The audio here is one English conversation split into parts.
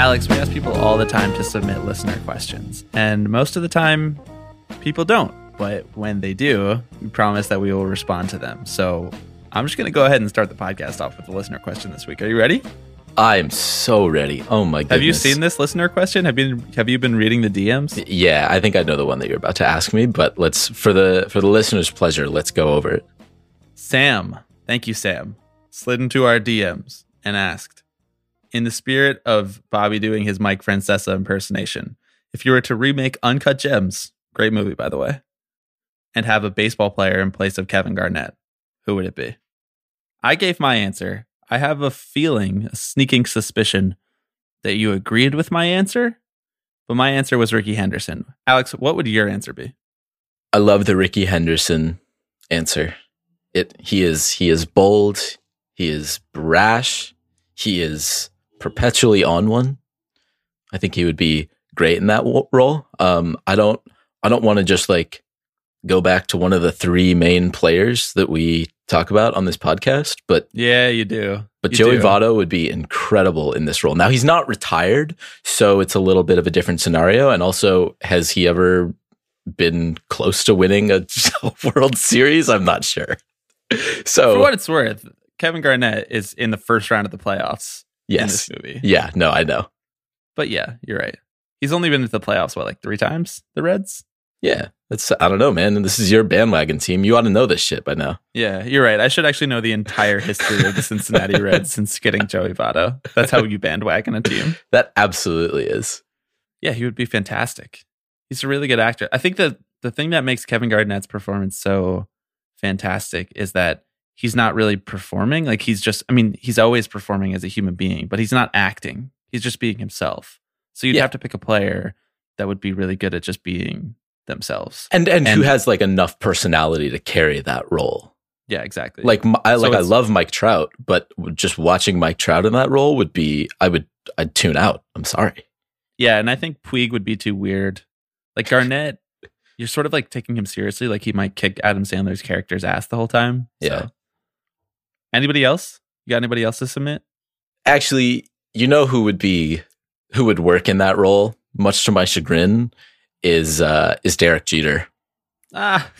Alex, we ask people all the time to submit listener questions, and most of the time, people don't. But when they do, we promise that we will respond to them. So I'm just going to go ahead and start the podcast off with a listener question this week. Are you ready? I am so ready. Oh my goodness. Have you seen this listener question? Have you have you been reading the DMs? Yeah, I think I know the one that you're about to ask me, but let's for the for the listener's pleasure, let's go over it. Sam, thank you Sam. Slid into our DMs and asked, in the spirit of Bobby doing his Mike Francesa impersonation, if you were to remake Uncut Gems, great movie by the way, and have a baseball player in place of Kevin Garnett, who would it be? I gave my answer. I have a feeling, a sneaking suspicion that you agreed with my answer, but my answer was Rickey Henderson. Alex, what would your answer be? I love the Rickey Henderson answer. It he is he is bold, he is brash, he is perpetually on one. I think he would be great in that w- role. Um, I don't I don't want to just like go back to one of the three main players that we talk about on this podcast, but Yeah, you do. but You Joey do. Votto would be incredible in this role. Now he's not retired, so it's a little bit of a different scenario. And also, has he ever been close to winning a World Series? I'm not sure. So For what it's worth, Kevin Garnett is in the first round of the playoffs in yes, this movie. yeah, no, I know. But yeah, you're right. He's only been to the playoffs, what, like three times? The Reds? Yeah, that's I don't know, man. And this is your bandwagon team. You ought to know this shit by now. Yeah, you're right. I should actually know the entire history of the Cincinnati Reds since getting Joey Votto. That's how you bandwagon a team. That absolutely is. Yeah, he would be fantastic. He's a really good actor. I think that the thing that makes Kevin Garnett's performance so fantastic is that he's not really performing. Like he's just, I mean, he's always performing as a human being, but he's not acting. He's just being himself. So you'd Yeah. have to pick a player that would be really good at just being themselves. And, and who has like enough personality to carry that role? Yeah, exactly. Like I So like I love Mike Trout, but just watching Mike Trout in that role would be I would I'd tune out. I'm sorry. Yeah, and I think Puig would be too weird. Like Garnett, you're sort of like taking him seriously. Like he might kick Adam Sandler's character's ass the whole time. Yeah. Anybody else? You got anybody else to submit? Actually, you know who would be who would work in that role, much to my chagrin, is uh is Derek Jeter. Ah,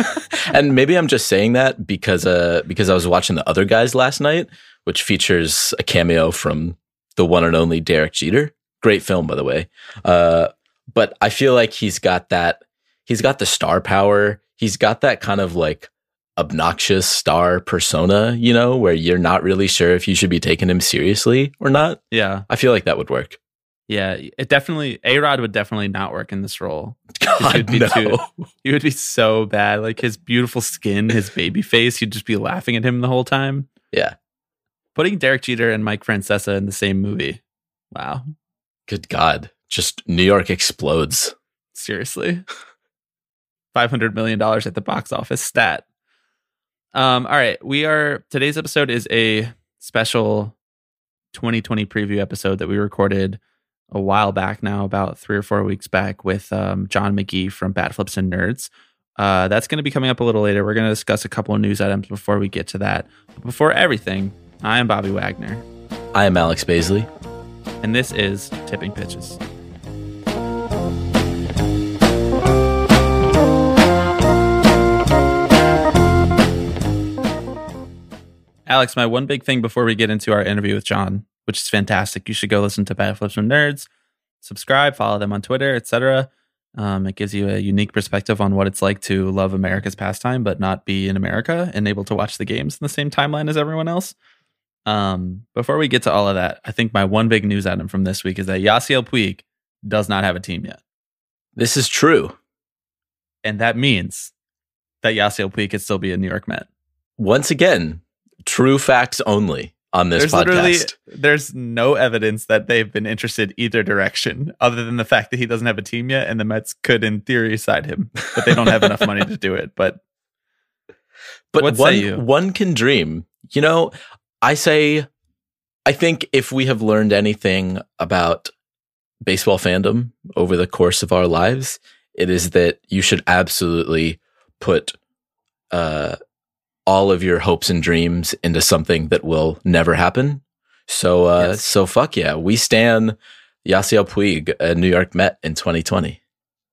and maybe I'm just saying that because uh because I was watching the other guys last night, which features a cameo from the one and only Derek Jeter. Great film, by the way. Uh, but I feel like he's got that. He's got the star power. He's got that kind of like obnoxious star persona, you know, where you're not really sure if you should be taking him seriously or not. yeah, I feel like that would work. yeah. It definitely A Rod would definitely not work in this role. God, no. too- He would be so bad. Like his beautiful skin, his baby face. You'd just be laughing at him the whole time. Yeah. Putting Derek Jeter and Mike Francesa in the same movie. Wow. Good God. Just New York explodes. Seriously. $500 million at the box office stat. Um, all right. We are, today's episode is a special 2020 preview episode that we recorded a while back now, about three or four weeks back, with um, John McGee from Bat Flips and Nerds. Uh, that's going to be coming up a little later. We're going to discuss a couple of news items before we get to that. But before everything, I am Bobby Wagner, I am Alex Baisley. and this is Tipping Pitches. Alex, my one big thing before we get into our interview with John, which is fantastic. You should go listen to Bat Flips from Nerds, subscribe, follow them on Twitter, etc. Um, it gives you a unique perspective on what it's like to love America's pastime, but not be in America and able to watch the games in the same timeline as everyone else. Um, before we get to all of that, I think my one big news item from this week is that Yasiel Puig does not have a team yet. This is true. And that means that Yasiel Puig could still be a New York Met. Once again, true facts only on this there's literally podcast. there's no evidence that they've been interested either direction, other than the fact that he doesn't have a team yet, and the Mets could, in theory, sign him, but they don't have enough money to do it. But But one one can dream. You know, I say I think if we have learned anything about baseball fandom over the course of our lives, it is that you should absolutely put uh all of your hopes and dreams into something that will never happen. So uh Yes. so fuck yeah, we stand Yasiel Puig, a New York Met in 2020.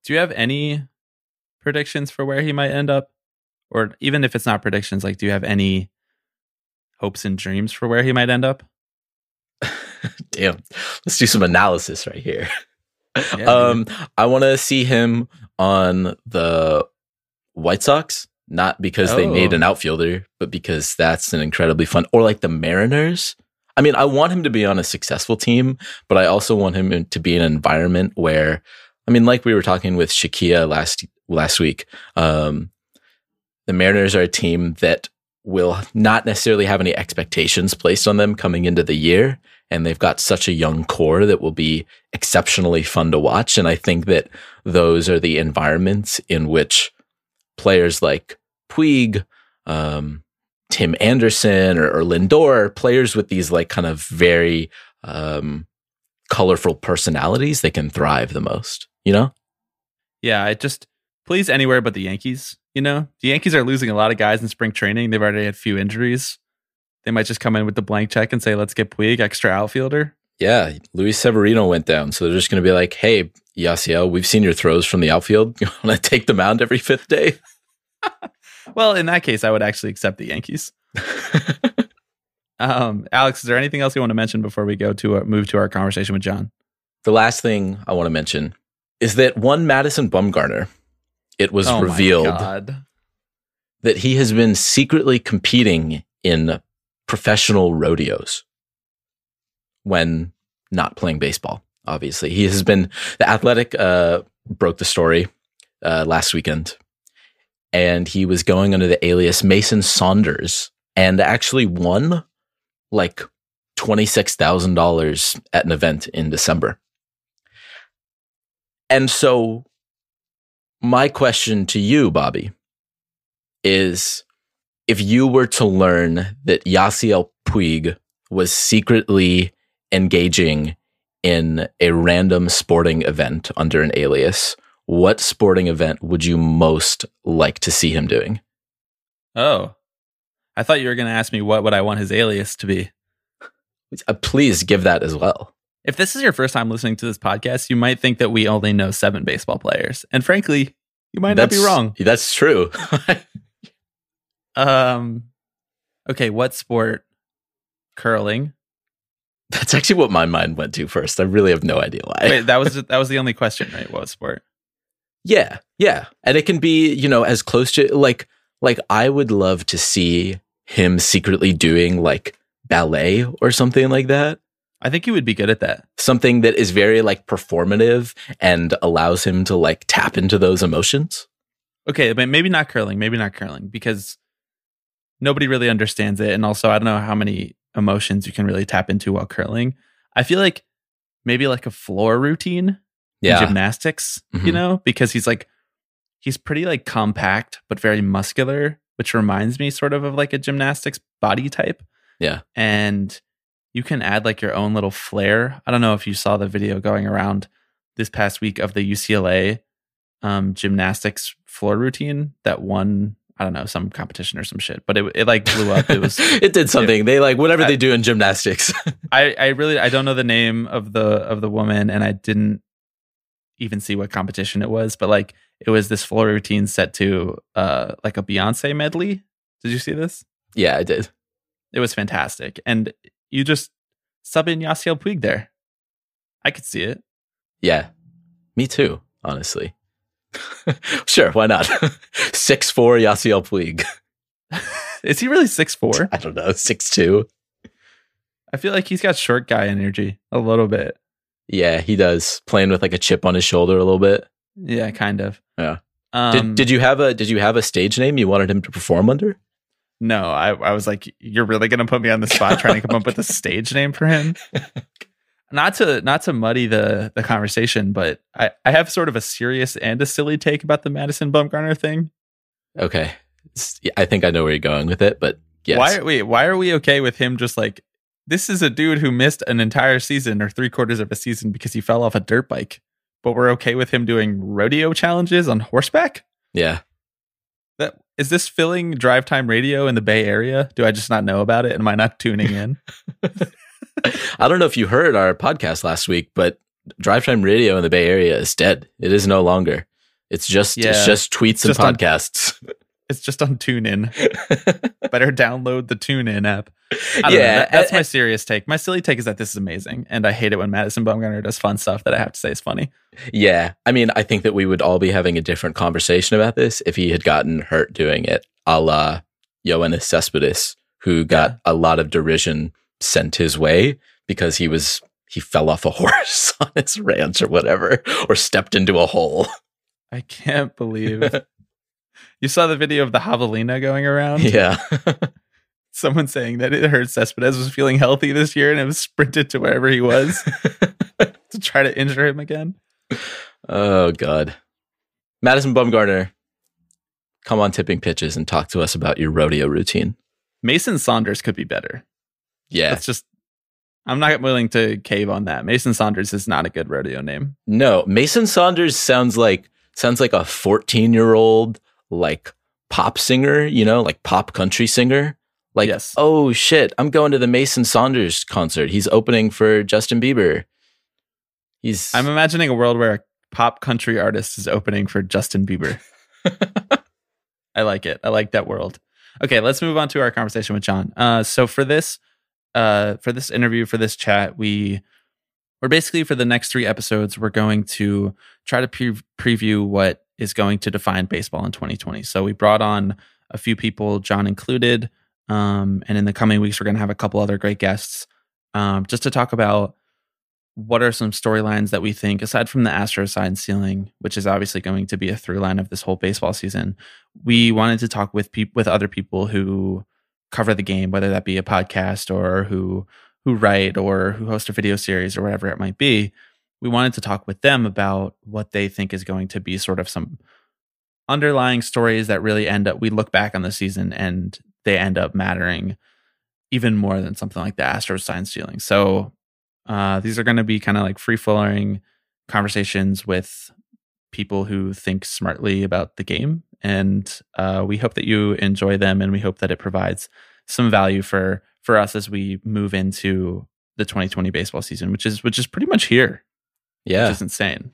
do you have any predictions for where he might end up, or even if it's not predictions, like do you have any hopes and dreams for where he might end up? Damn. Let's do some analysis right here. Yeah, um, I want to see him on the White Sox, not because they Oh. need an outfielder, but because that's an incredibly fun, or like the Mariners. I mean, I want him to be on a successful team, but I also want him in- to be in an environment where, I mean, like we were talking with Shakia last last week, um, the Mariners are a team that will not necessarily have any expectations placed on them coming into the year. And they've got such a young core that will be exceptionally fun to watch. And I think that those are the environments in which players like Puig, um, Tim Anderson, or, or Lindor, players with these like kind of very um, colorful personalities, they can thrive the most. You know? Yeah, I just please anywhere but the Yankees. You know, the Yankees are losing a lot of guys in spring training. They've already had a few injuries. They might just come in with the blank check and say, "Let's get Puig, extra outfielder." Yeah, Luis Severino went down, so they're just going to be like, "Hey, Yasiel, we've seen your throws from the outfield. You want to take the mound every fifth day?" Well, in that case, I would actually accept the Yankees. Um, Alex, is there anything else you want to mention before we go to uh, move to our conversation with John? the last thing I want to mention is that one Madison Bumgarner, it was Oh revealed that he has been secretly competing in professional rodeos when not playing baseball. Obviously, he has been. The Athletic uh, broke the story uh, last weekend, and he was going under the alias Mason Saunders, and actually won like twenty six thousand dollars at an event in December. And so, my question to you, Bobby, is if you were to learn that Yasiel Puig was secretly engaging in a random sporting event under an alias, what sporting event would you most like to see him doing? Oh, I thought you were going to ask me what would I want his alias to be. Uh, please give that as well. If this is your first time listening to this podcast, you might think that we only know seven baseball players, and frankly, you might not be wrong. That's true. Um, okay, what sport? Curling. that's actually what my mind went to first. I really have no idea why. Wait, that was that was the only question, right? What sport? Yeah, yeah. And it can be, you know, as close to like like I would love to see him secretly doing like ballet or something like that. I think he would be good at that. Something that is very like performative and allows him to like tap into those emotions. Okay, but maybe not curling. Maybe not curling because nobody really understands it, and also I don't know how many emotions you can really tap into while curling. I feel like maybe like a floor routine in gymnastics, you Mhm. know, because he's like he's pretty like compact but very muscular, which reminds me sort of of like a gymnastics body type. Yeah. And you can add like your own little flair. I don't know if you saw the video going around this past week of the UCLA um gymnastics floor routine that won I don't know some competition or some shit, but it it like blew up. It was it did something. they like whatever I- they do in gymnastics. I I really I don't know the name of the of the woman and I didn't even see what competition it was, but like it was this floor routine set to uh like a Beyonce medley. Did you see this? yeah, I did. It was fantastic. And you just sub in Yasiel Puig there. I could see it. Yeah. Me too, honestly. sure, why not? Six four Yasiel Puig. Is he really six four? I don't know, six two. I feel like he's got short guy energy a little bit. Yeah, he does. Playing with like a chip on his shoulder a little bit. Yeah, kind of. Yeah. Um, did did you have a did you have a stage name you wanted him to perform under? No, I, I was like, you're really gonna put me on the spot trying to come up with a stage name for him. Not to not to muddy the the conversation, but I, I have sort of a serious and a silly take about the Madison Bumgarner thing. Okay. I think I know where you're going with it, but yes. Why are we why are we okay with him just like this is a dude who missed an entire season or three quarters of a season because he fell off a dirt bike, but we're okay with him doing rodeo challenges on horseback? yeah. That is this filling drive time radio in the Bay Area? Do I just not know about it? Am I not tuning in? I don't know if you heard our podcast last week, but Drive Time Radio in the Bay Area is dead. It is no longer. It's just it's just tweets Just and on- podcasts. It's just on TuneIn. Better download the TuneIn app. Know. Yeah, That- that's my serious take. My silly take is that this is amazing, and I hate it when Madison Bumgarner does fun stuff that I have to say is funny. yeah. I mean, I think that we would all be having a different conversation about this if he had gotten hurt doing it, a la Yoenis Cespedes, who got a lot of derision sent his way because he was he fell off a horse on his ranch or whatever, or stepped into a hole. I can't believe you saw the video of the javelina going around. yeah. Someone saying that it hurt Cespedes was feeling healthy this year and it was sprinted to wherever he was to try to injure him again. Oh God, Madison Bumgarner, come on tipping pitches and talk to us about your rodeo routine. Mason Saunders could be better. Yeah, It's just I'm not willing to cave on that. Mason Saunders is not a good rodeo name. no, Mason Saunders sounds like sounds like a fourteen year old like pop singer, you know, like pop country singer. Like, Yes. oh shit, I'm going to the Mason Saunders concert. He's opening for Justin Bieber. He's I'm imagining a world where a pop country artist is opening for Justin Bieber. I like it. I like that world. Okay, let's move on to our conversation with John. Uh, so for this, uh, for this interview, for this chat, we we're basically for the next three episodes, we're going to try to pre- preview what is going to define baseball in 2020. So we brought on a few people, John included, um, and in the coming weeks, we're going to have a couple other great guests, um, just to talk about what are some storylines that we think, aside from the Astro sign stealing, which is obviously going to be a through line of this whole baseball season, we wanted to talk with people with other people who cover the game, whether that be a podcast or who who write or who host a video series or whatever it might be. We wanted to talk with them about what they think is going to be sort of some underlying stories that really end up we look back on the season and they end up mattering even more than something like the Astros sign stealing. So uh, these are going to be kind of like free flowing conversations with people who think smartly about the game. And uh, we hope that you enjoy them and we hope that it provides some value for for us as we move into the 2020 baseball season, which is which is pretty much here, yeah. which is insane.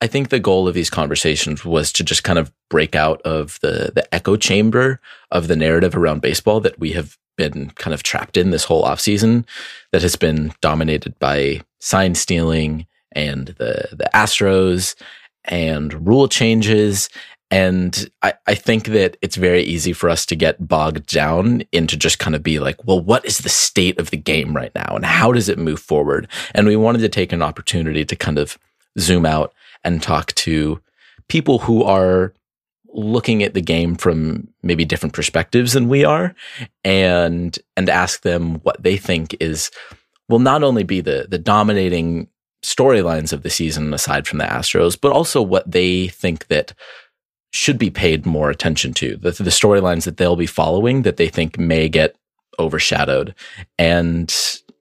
I think the goal of these conversations was to just kind of break out of the the echo chamber of the narrative around baseball that we have been kind of trapped in this whole offseason that has been dominated by sign stealing and the the Astros and rule changes. And I, I think that it's very easy for us to get bogged down into just kind of be like, well, what is the state of the game right now? And how does it move forward? And we wanted to take an opportunity to kind of zoom out and talk to people who are looking at the game from maybe different perspectives than we are and and ask them what they think is will not only be the the dominating storylines of the season aside from the Astros but also what they think that should be paid more attention to. The, the storylines that they'll be following that they think may get overshadowed. And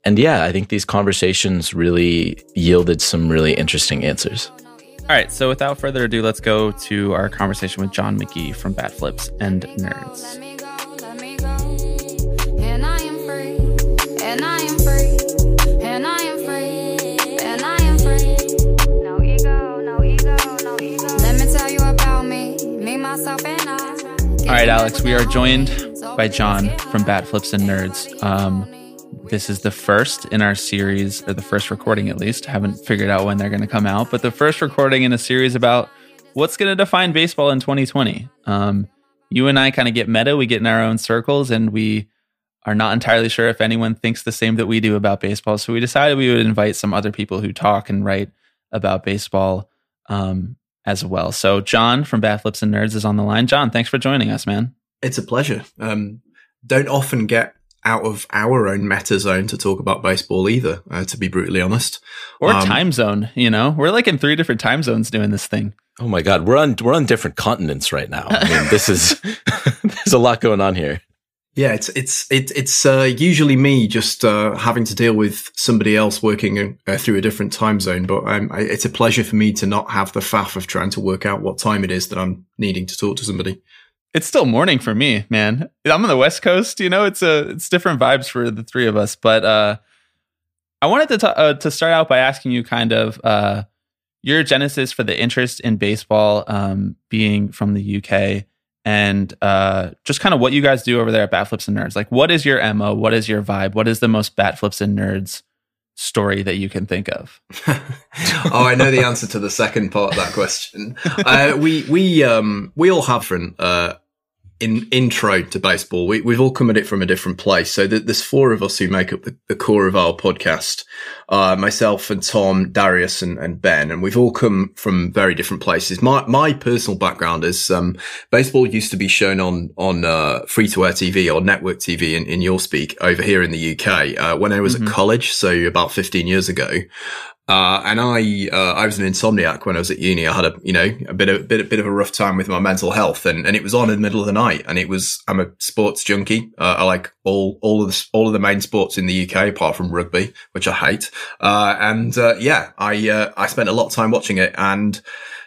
and yeah i think these conversations really yielded some really interesting answers. All right, so without further ado, let's go to our conversation with John McGee from Bat Flips and Nerds. All right, Alex, we are joined by John from Bat Flips and Nerds. Um, this is the first in our series, or the first recording at least. Haven't figured out when they're going to come out, but the first recording in a series about what's going to define baseball in 2020. Um, you and I kind of get meta. We get in our own circles, and we are not entirely sure if anyone thinks the same that we do about baseball. So we decided we would invite some other people who talk and write about baseball um, as well. So John from Bat Flips and Nerds is on the line. John, thanks for joining us, man. It's a pleasure. Um, don't often get out of our own meta zone to talk about baseball either, uh, to be brutally honest. Or Um, time zone, you know? We're like in three different time zones doing this thing. Oh my God, we're on we're on different continents right now. I mean, this is there's a lot going on here. Yeah, it's it's it, it's uh, usually me just uh, having to deal with somebody else working uh, through a different time zone. But um, I, it's a pleasure for me to not have the faff of trying to work out what time it is that I'm needing to talk to somebody. It's still morning for me, man. I'm on the West Coast, you know. It's a it's different vibes for the three of us. But uh, I wanted to uh, to start out by asking you kind of uh, your genesis for the interest in baseball, um, being from the UK, and uh, just kind of what you guys do over there at Bat Flips and Nerds. Like, what is your mo? What is your vibe? What is the most Bat Flips and Nerds story that you can think of? oh, I know the answer to the second part of that question. Uh, we we um we all have different uh in intro to baseball. We we've all come at it from a different place. So th- there's four of us who make up the, the core of our podcast. Uh, myself and Tom, Darius, and, and Ben, and we've all come from very different places. My my personal background is um baseball used to be shown on on uh, free to air TV or network TV in, in your speak over here in the UK uh, when I was Mhm. at college, so about 15 years ago. Uh, and I, uh, I was an insomniac when I was at uni. I had a, you know, a bit of, bit, bit of a rough time with my mental health and, and it was on in the middle of the night. And it was, I'm a sports junkie. Uh, I like all, all of the, all of the main sports in the UK apart from rugby, which I hate. Uh, and, uh, yeah, I, uh, I spent a lot of time watching it and,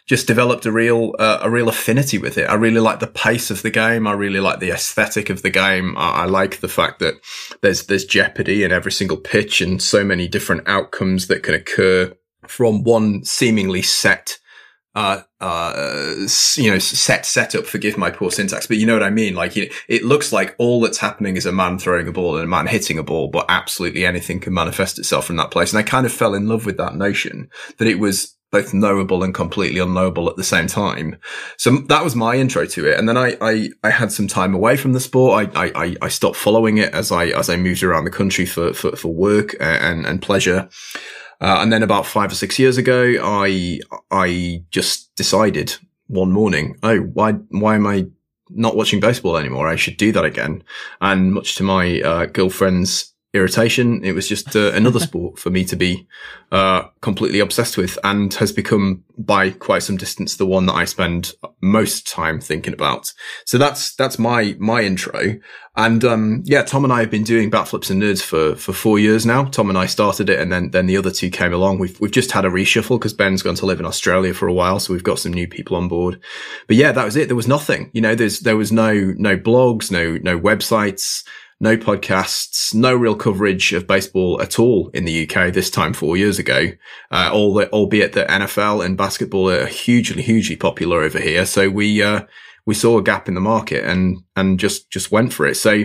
just developed a real uh, a real affinity with it. I really like the pace of the game. I really like the aesthetic of the game. I, I like the fact that there's there's jeopardy in every single pitch and so many different outcomes that can occur from one seemingly set uh, uh, you know, set setup. Forgive my poor syntax, but you know what I mean. Like it, it looks like all that's happening is a man throwing a ball and a man hitting a ball, but absolutely anything can manifest itself from that place. And I kind of fell in love with that notion that it was both knowable and completely unknowable at the same time. So that was my intro to it. And then I, I, I had some time away from the sport. I, I, I stopped following it as I, as I moved around the country for, for, for work and, and pleasure. Uh, and then about five or six years ago, I, I just decided one morning, oh, why, why am I not watching baseball anymore? I should do that again. And much to my, uh, girlfriend's irritation, it was just uh, another sport for me to be, uh, completely obsessed with and has become by quite some distance the one that I spend most time thinking about. So that's, that's my, my intro. And, um, yeah, Tom and I have been doing bat flips and nerds for, for four years now. Tom and I started it and then, then the other two came along. We've, we've just had a reshuffle because Ben's gone to live in Australia for a while. So we've got some new people on board. But yeah, that was it. There was nothing, you know, there's, there was no, no blogs, no, no websites, no podcasts, no real coverage of baseball at all in the UK this time four years ago. Uh, all the, albeit that NFL and basketball are hugely, hugely popular over here. So we, uh, we saw a gap in the market and, and just, just went for it. So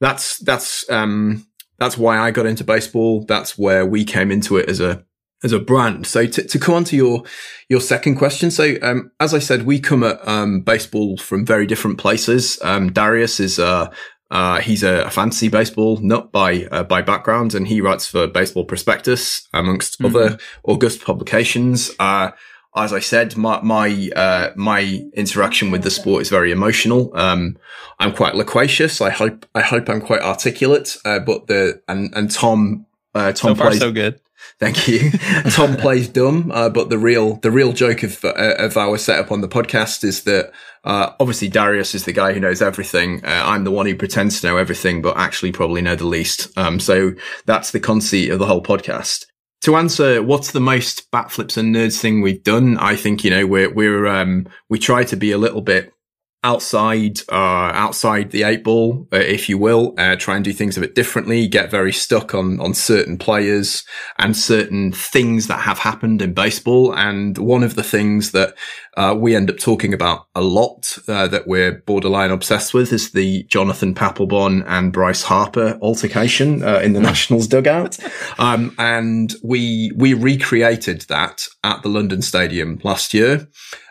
that's, that's, um, that's why I got into baseball. That's where we came into it as a, as a brand. So to, to come on to your, your second question. So, um, as I said, we come at, um, baseball from very different places. Um, Darius is, uh, uh, he's a, a fantasy baseball nut by uh, by background, and he writes for Baseball Prospectus amongst other august publications. Uh, as I said, my my uh, my interaction with the sport is very emotional. Um, I'm quite loquacious. I hope I hope I'm quite articulate. Uh, but the and and Tom uh, Tom So far, plays so good. Thank you. Tom plays dumb, uh, but the real the real joke of uh, of our setup on the podcast is that uh, obviously Darius is the guy who knows everything. Uh, I'm the one who pretends to know everything, but actually probably know the least. Um, so that's the conceit of the whole podcast. To answer what's the most bat flips and nerds thing we've done, I think you know we're we're um, we try to be a little bit outside uh outside the eight ball uh, if you will uh, try and do things a bit differently get very stuck on on certain players and certain things that have happened in baseball. And one of the things that uh, we end up talking about a lot uh, that we're borderline obsessed with is the Jonathan Papelbon and Bryce Harper altercation uh, in the Nationals dugout. Um, and we we recreated that at the London Stadium last year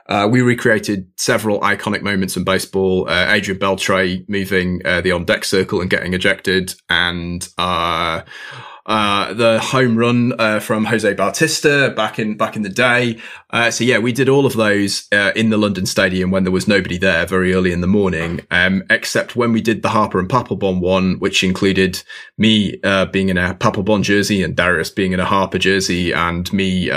uh, we recreated several iconic moments in baseball. Uh, Adrian Beltre moving uh, the on deck circle and getting ejected, and uh, uh, the home run uh, from Jose Bautista back in back in the day. So yeah, we did all of those in the London Stadium when there was nobody there, very early in the morning. Um, except when we did the Harper and Papelbon one, which included me uh, being in a Papelbon jersey and Darius being in a Harper jersey, and me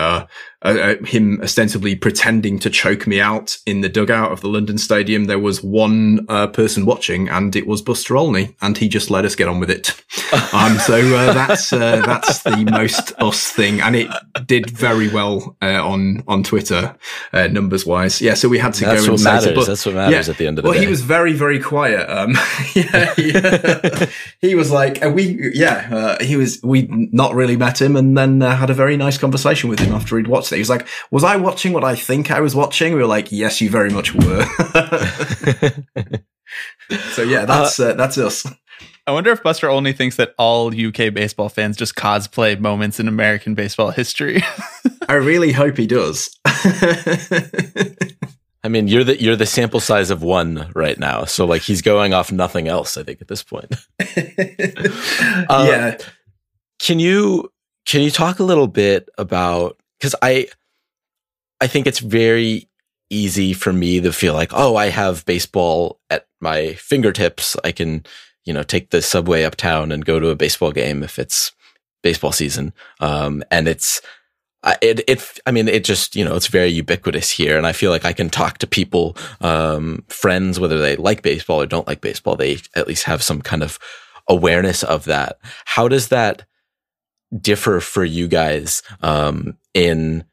uh, uh, him ostensibly pretending to choke me out in the dugout of the London Stadium. There was one uh, person watching, and it was Buster Olney, and he just let us get on with it. um, so uh, that's uh, that's the most us thing, and it did very well uh, on on Twitter uh, numbers wise. Yeah, so we had to That's go what and say matters. Bu- That's what matters at the end of the well, day. he was very very quiet. Um, yeah, yeah. he was like, we yeah, uh, he was. We not really met him, and then uh, had a very nice conversation with him after he'd watched it. He was like, "Was I watching what I think I was watching?" We were like, "Yes, you very much were." so yeah, that's uh, that's us. I wonder if Buster Olney thinks that all UK baseball fans just cosplay moments in American baseball history. I really hope he does. I mean, you're the you're the sample size of one right now, so like he's going off nothing else. I think at this point. Uh, yeah, Can you can you talk a little bit about because I I think it's very easy for me to feel like oh I have baseball at my fingertips. I can you know take the subway uptown and go to a baseball game if it's baseball season. Um, and it's it it I mean it just you know it's very ubiquitous here, and I feel like I can talk to people, um, friends whether they like baseball or don't like baseball. They at least have some kind of awareness of that. How does that differ for you guys um, in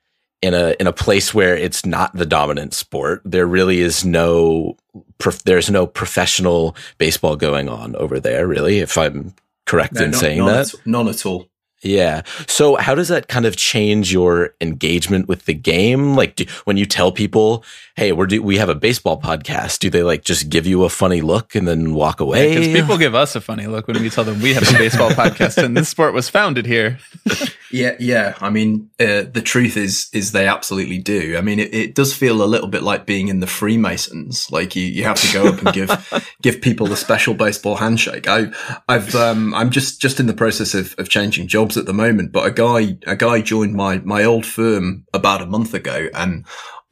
in a in a place where it's not the dominant sport? There really is no prof- there's no professional baseball going on over there. Really, if I'm correct No, in not- saying none that. at- none at all. Yeah. So how does that kind of change your engagement with the game? Like do, when you tell people, "Hey, we're do, we have a baseball podcast," do they like just give you a funny look and then walk away? Because people give us a funny look when we tell them we have a baseball podcast and this sport was founded here. Yeah, yeah. I mean, uh, the truth is, is they absolutely do. I mean, it, it does feel a little bit like being in the Freemasons. Like you, you have to go up and give, give people a special baseball handshake. I, I've, um, I'm just, just in the process of, of changing jobs at the moment, but a guy, a guy joined my, my old firm about a month ago and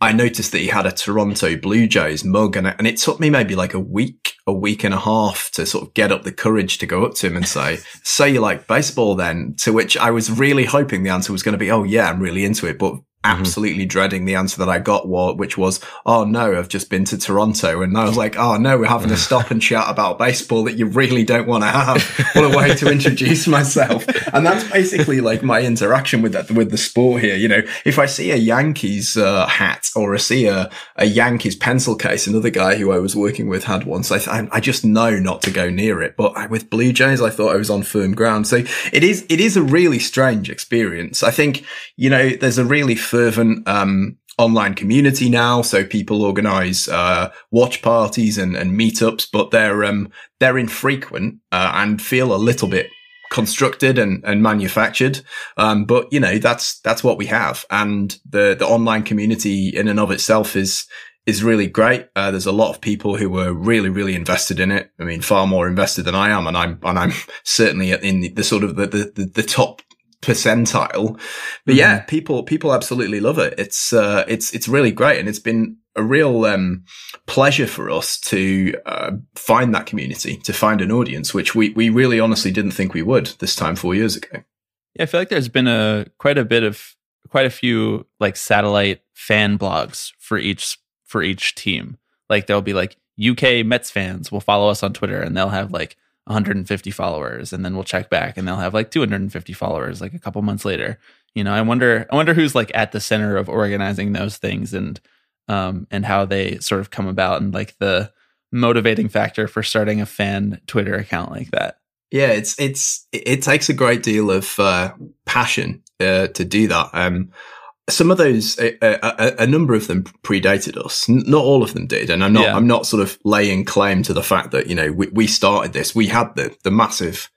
I noticed that he had a Toronto Blue Jays mug and it, and it took me maybe like a week, a week and a half to sort of get up the courage to go up to him and say, say you like baseball then, to which I was really hoping the answer was going to be, oh yeah, I'm really into it, but absolutely dreading the answer that I got, which was, oh no, I've just been to Toronto. And I was like, oh no, we're having a stop and chat about baseball that you really don't want to have. What a way to introduce myself. And that's basically like my interaction with that, with the sport here. You know, if I see a Yankees uh, hat or I see a, a Yankees pencil case, another guy who I was working with had one. I, I just know not to go near it. But I, with Blue Jays, I thought I was on firm ground. So it is, it is a really strange experience. I think, you know, there's a really fervent, um, online community now. So people organize, uh, watch parties and, and meetups, but they're, um, they're infrequent, uh, and feel a little bit constructed and, and manufactured. Um, but you know, that's, that's what we have. And the, the online community in and of itself is, is really great. Uh, there's a lot of people who were really, really invested in it. I mean, far more invested than I am. And I'm, and I'm certainly in the, the sort of the, the, the, the top percentile. But yeah, people, people absolutely love it. It's, uh, it's, it's really great. And it's been a real, um, pleasure for us to, uh, find that community, to find an audience, which we, we really honestly didn't think we would this time four years ago. Yeah, I feel like there's been a quite a bit of quite a few like satellite fan blogs for each for each team. Like there'll be like UK Mets fans will follow us on Twitter and they'll have like 150 followers and then we'll check back and they'll have like 250 followers like a couple months later. You know, I wonder I wonder who's like at the center of organizing those things and um and how they sort of come about and like the motivating factor for starting a fan Twitter account like that. Yeah, it's it's it takes a great deal of uh, passion uh, to do that. Um, some of those, a, a, a number of them predated us. N- Not all of them did, and I'm not. Yeah. I'm not sort of laying claim to the fact that you know we, we started this. We had the the massive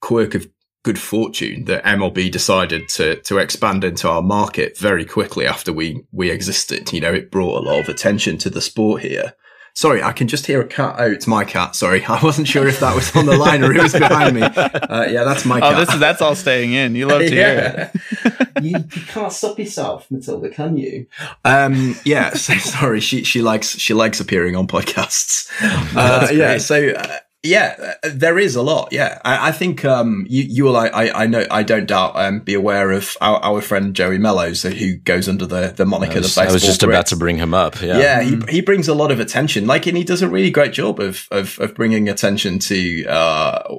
quirk of good fortune that MLB decided to to expand into our market very quickly after we we existed. You know, it brought a lot of attention to the sport here. Sorry, I can just hear a cat. Oh, it's my cat. Sorry, I wasn't sure if that was on the line or it was behind me. Uh, yeah, that's my cat. Oh, this is that's all staying in. You love to hear it. you, you can't stop yourself, Matilda, can you? Um, yeah. So sorry. She she likes she likes appearing on podcasts. Uh, yeah. So. Uh, yeah, uh, there is a lot. Yeah, I, I think um, you you will. I, I know. I don't doubt. Um, be aware of our, our friend Joey Mellows, who goes under the the moniker I was, the baseball. I was just Brit. about to bring him up. Yeah, Yeah, he, he brings a lot of attention. Like, and he does a really great job of of, of bringing attention to uh,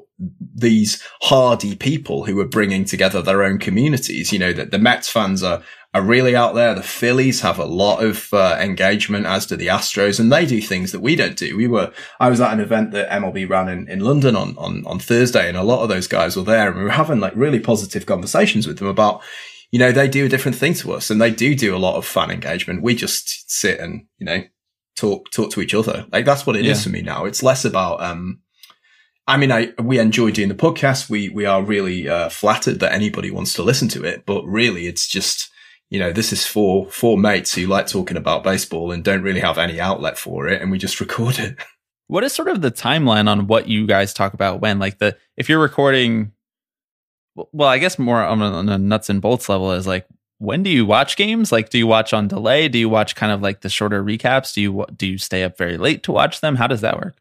these hardy people who are bringing together their own communities. You know that the Mets fans are are really out there. The Phillies have a lot of uh, engagement, as do the Astros, and they do things that we don't do. We were I was at an event that MLB ran in, in London on, on on Thursday, and a lot of those guys were there, and we were having like really positive conversations with them about you know, they do a different thing to us and they do do a lot of fan engagement. We just sit and, you know, talk, talk to each other. Like that's what it is Yeah. for me now. It's less about, um, I mean, I, we enjoy doing the podcast. We, we are really, uh, flattered that anybody wants to listen to it, but really it's just, you know, this is for, four mates who like talking about baseball and don't really have any outlet for it. And we just record it. What is sort of the timeline on what you guys talk about when? Like the if you're recording, well, I guess more on a, on a nuts and bolts level is like when do you watch games? Like, do you watch on delay? Do you watch kind of like the shorter recaps? Do you do you stay up very late to watch them? How does that work?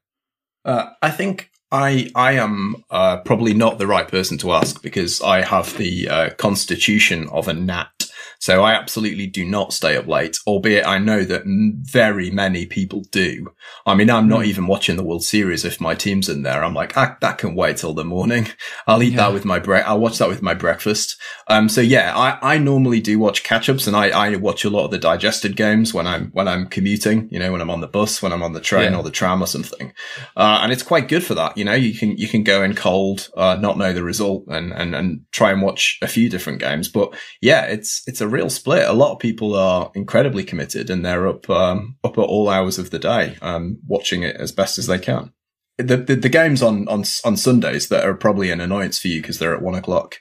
Uh, I think I I am uh, probably not the right person to ask because I have the uh, constitution of a gnat. So I absolutely do not stay up late, albeit I know that m- very many people do. I mean, I'm not even watching the World Series if my team's in there. I'm like, ah, that can wait till the morning. I'll eat that with my break. I'll watch that with my breakfast. Um, so yeah, I, I normally do watch catch-ups and I, I watch a lot of the digested games when I'm, when I'm commuting, you know, when I'm on the bus, when I'm on the train Yeah. or the tram or something. Uh, and it's quite good for that. You know, you can, you can go in cold, uh, not know the result and, and, and try and watch a few different games. But yeah, it's, it's a real split. A lot of people are incredibly committed and they're up, um, up at all hours of the day, um, watching it as best as they can. The, the, the games on, on, on Sundays that are probably an annoyance for you because they're at one o'clock.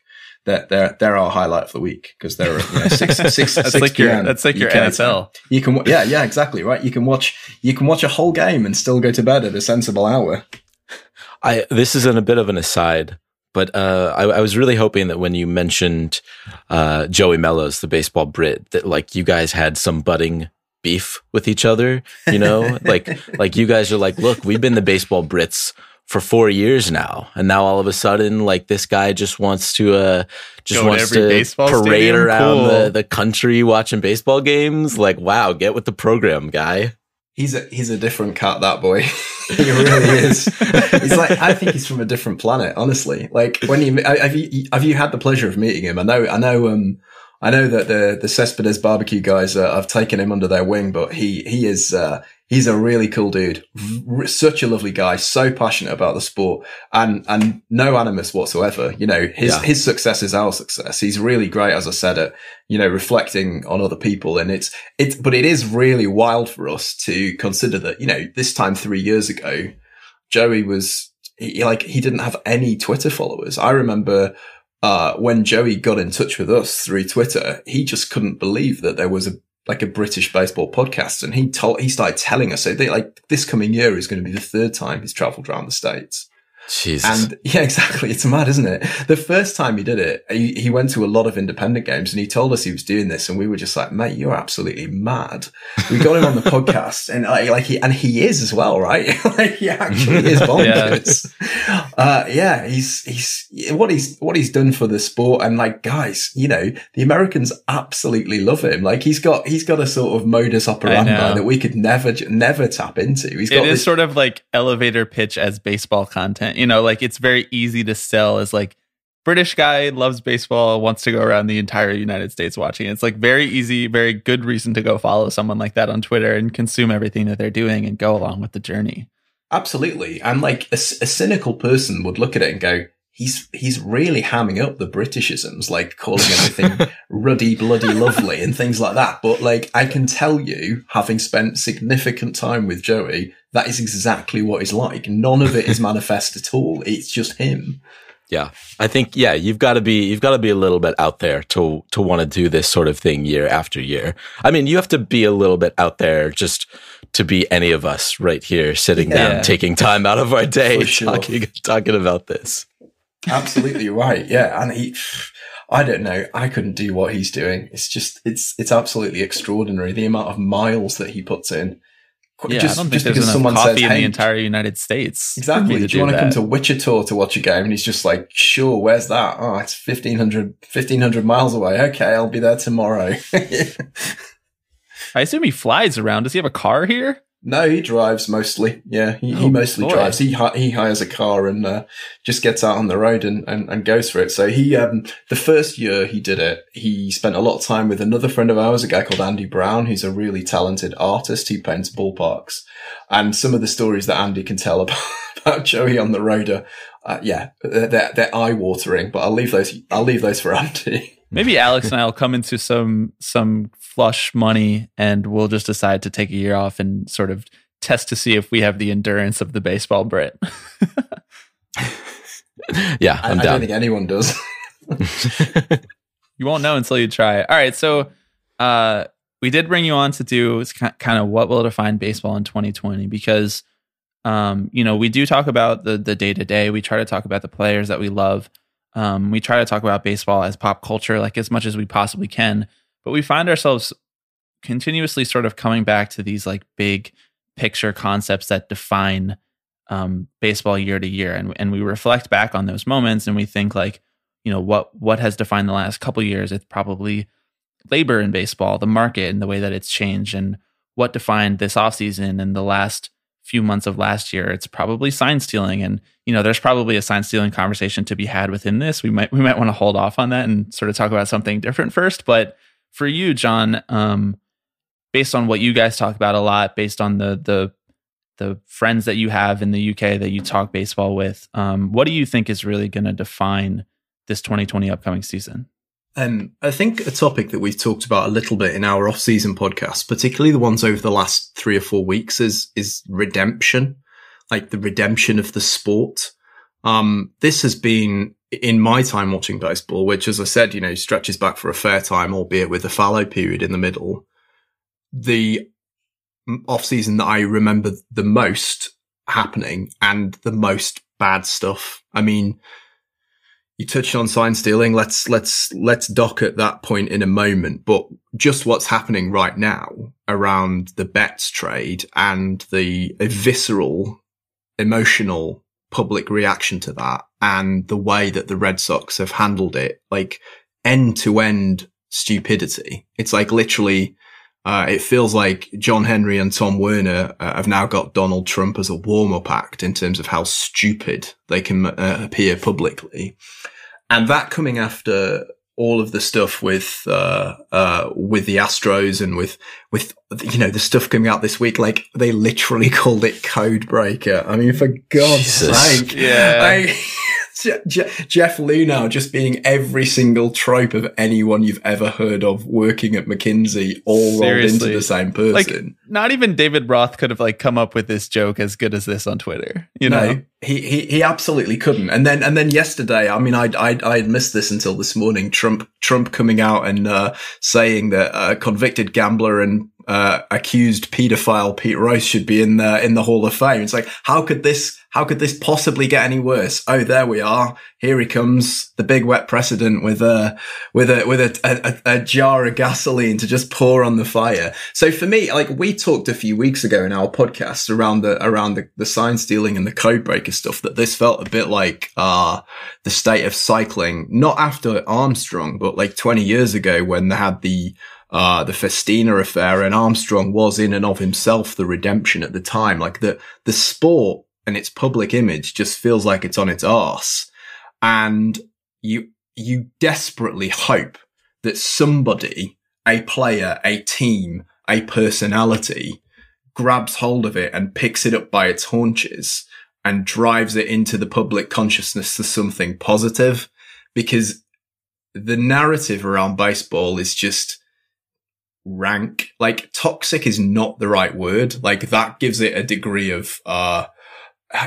They're, they're, they're our highlight of the week because they're at you know, six, six, That's 6 like your that's like your UK time. NFL. You can, yeah, yeah, exactly, right. You can watch, you can watch a whole game and still go to bed at a sensible hour. I this is in a bit of an aside, but uh, I, I was really hoping that when you mentioned uh, Joey Mellows, the baseball Brit, that like you guys had some budding beef with each other. You know, like like you guys are like, look, we've been the baseball Brits for four years now, and now all of a sudden, like this guy just wants to uh just Go to wants every to parade around Cool. the, the country watching baseball games. Like, wow, get with the program, guy. He's a he's a different cat, that boy. he really is. he's like I think he's from a different planet. Honestly, like when you have you have you had the pleasure of meeting him? I know I know um I know that the the Cespedes barbecue guys uh, have taken him under their wing, but he he is uh, he's a really cool dude. R- such a lovely guy, so passionate about the sport, and and no animus whatsoever. You know his Yeah. his success is our success. He's really great, as I said, at you know reflecting on other people, and it's it's but it is really wild for us to consider that you know this time three years ago, Joey was he, like he didn't have any Twitter followers. I remember uh, when Joey got in touch with us through Twitter, he just couldn't believe that there was a like a British baseball podcast, and he told he started telling us so they, like this coming year is going to be the third time he's travelled around the states. Jesus. And yeah, exactly. It's mad, isn't it? The first time he did it, he, he went to a lot of independent games and he told us he was doing this. And we were just like, mate, you're absolutely mad. We got him on the podcast and like, like he, and he is as well, right? like he actually is bonkers. Uh, yeah, he's, he's, what he's, what he's done for the sport. And like, guys, you know, the Americans absolutely love him. Like he's got, he's got a sort of modus operandi that we could never, never tap into. He's got It is this sort of like elevator pitch as baseball content. You know, like it's very easy to sell as like British guy loves baseball, wants to go around the entire United States watching. It's like very easy, very good reason to go follow someone like that on Twitter and consume everything that they're doing and go along with the journey. Absolutely. And like a cynical person would look at it and go, he's, he's really hamming up the Britishisms, like calling everything ruddy, bloody, lovely and things like that. But like, I can tell you, having spent significant time with Joey, that is exactly what he's like. None of it is manifest at all. It's just him. Yeah. I think yeah, you've got to be you've got to be a little bit out there to to want to do this sort of thing year after year. I mean, you have to be a little bit out there just to be any of us right here sitting Yeah. down taking time out of our day sure. talking talking about this. Absolutely right. Yeah, and he, I don't know, I couldn't do what he's doing. It's just, it's, it's absolutely extraordinary the amount of miles that he puts in. Yeah, just, I don't think just there's because someone coffee says, in hey, the entire United States. exactly. Do you want to come to Wichita to watch a game? And he's just like, sure, where's that? Oh, it's 1500, 1500 miles away. Okay, I'll be there tomorrow. I assume he flies around. Does he have a car here? No, he drives mostly. Yeah, he, he Oh, mostly boy. drives. He he hires a car and uh, just gets out on the road and, and, and goes for it. So he um the first year he did it, he spent a lot of time with another friend of ours, a guy called Andy Brown, who's a really talented artist. He paints ballparks, and some of the stories that Andy can tell about, about Joey on the road are, uh, yeah, they're, they're, eye watering. But I'll leave those. I'll leave those for Andy. Maybe Alex and I will come into some some flush money, and we'll just decide to take a year off and sort of test to see if we have the endurance of the baseball Brit. Yeah, I, I'm I don't think anyone does. you won't know until you try. It. All right, so uh, we did bring you on to do it's kind of what will define baseball in 2020 because um, you know we do talk about the the day to day. We try to talk about the players that we love. Um, we try to talk about baseball as pop culture, like as much as we possibly can. But we find ourselves continuously sort of coming back to these like big picture concepts that define um, baseball year to year, and and we reflect back on those moments, and we think like you know what what has defined the last couple years. It's probably labor in baseball the market and the way that it's changed and what defined this offseason and the last few months of last year. It's probably sign stealing and you know there's probably a sign stealing conversation to be had within this. We might we might want to hold off on that and sort of talk about something different first but for you john um based on what you guys talk about a lot based on the the the friends that you have in the UK that you talk baseball with um what do you think is really going to define this 2020 upcoming season. Um, I think a topic that we've talked about a little bit in our off-season podcast, particularly the ones over the last three or four weeks, is is redemption, like the redemption of the sport. Um, this has been in my time watching baseball, which, as I said, you know, stretches back for a fair time, albeit with a fallow period in the middle. The off-season that I remember the most happening and the most bad stuff. I mean, you touched on sign stealing. Let's let's let's dock at that point in a moment. But just what's happening right now around the Betts trade and the visceral, emotional public reaction to that, and the way that the Red Sox have handled it, like end to end stupidity. It's like literally. Uh, it feels like John Henry and Tom Werner uh, have now got Donald Trump as a warm up act in terms of how stupid they can uh, appear publicly. And that coming after all of the stuff with, uh, uh, with the Astros and with, with, you know, the stuff coming out this week, like they literally called it code breaker. I mean, for God's Jesus. sake. Yeah. I, Je- Je- Jeff Luhnow just being every single trope of anyone you've ever heard of working at McKinsey all rolled into the same Like person. not even David Roth could have like come up with this joke as good as this on Twitter. You know. no, he, he he absolutely couldn't. And then and then yesterday, I mean, I I I had missed this until this morning. Trump Trump coming out and uh, saying that a convicted gambler and uh, accused paedophile Pete Rose should be in the in the Hall of Fame. It's like how could this how could this possibly get any worse? Oh, there we are. Here he comes, the big wet precedent with a with a with a, a, a jar of gasoline to just pour on the fire. So for me, like we talked a few weeks ago in our podcast around the around the, the sign stealing and the code breaker stuff, that this felt a bit like uh the state of cycling, not after Armstrong, but like 20 years ago when they had the uh, the Festina affair and Armstrong was in and of himself the redemption at the time. Like the, the sport and its public image just feels like it's on its arse. And you, you desperately hope that somebody, a player, a team, a personality grabs hold of it and picks it up by its haunches and drives it into the public consciousness to something positive because the narrative around baseball is just rank. Like toxic is not the right word. Like that gives it a degree of, uh,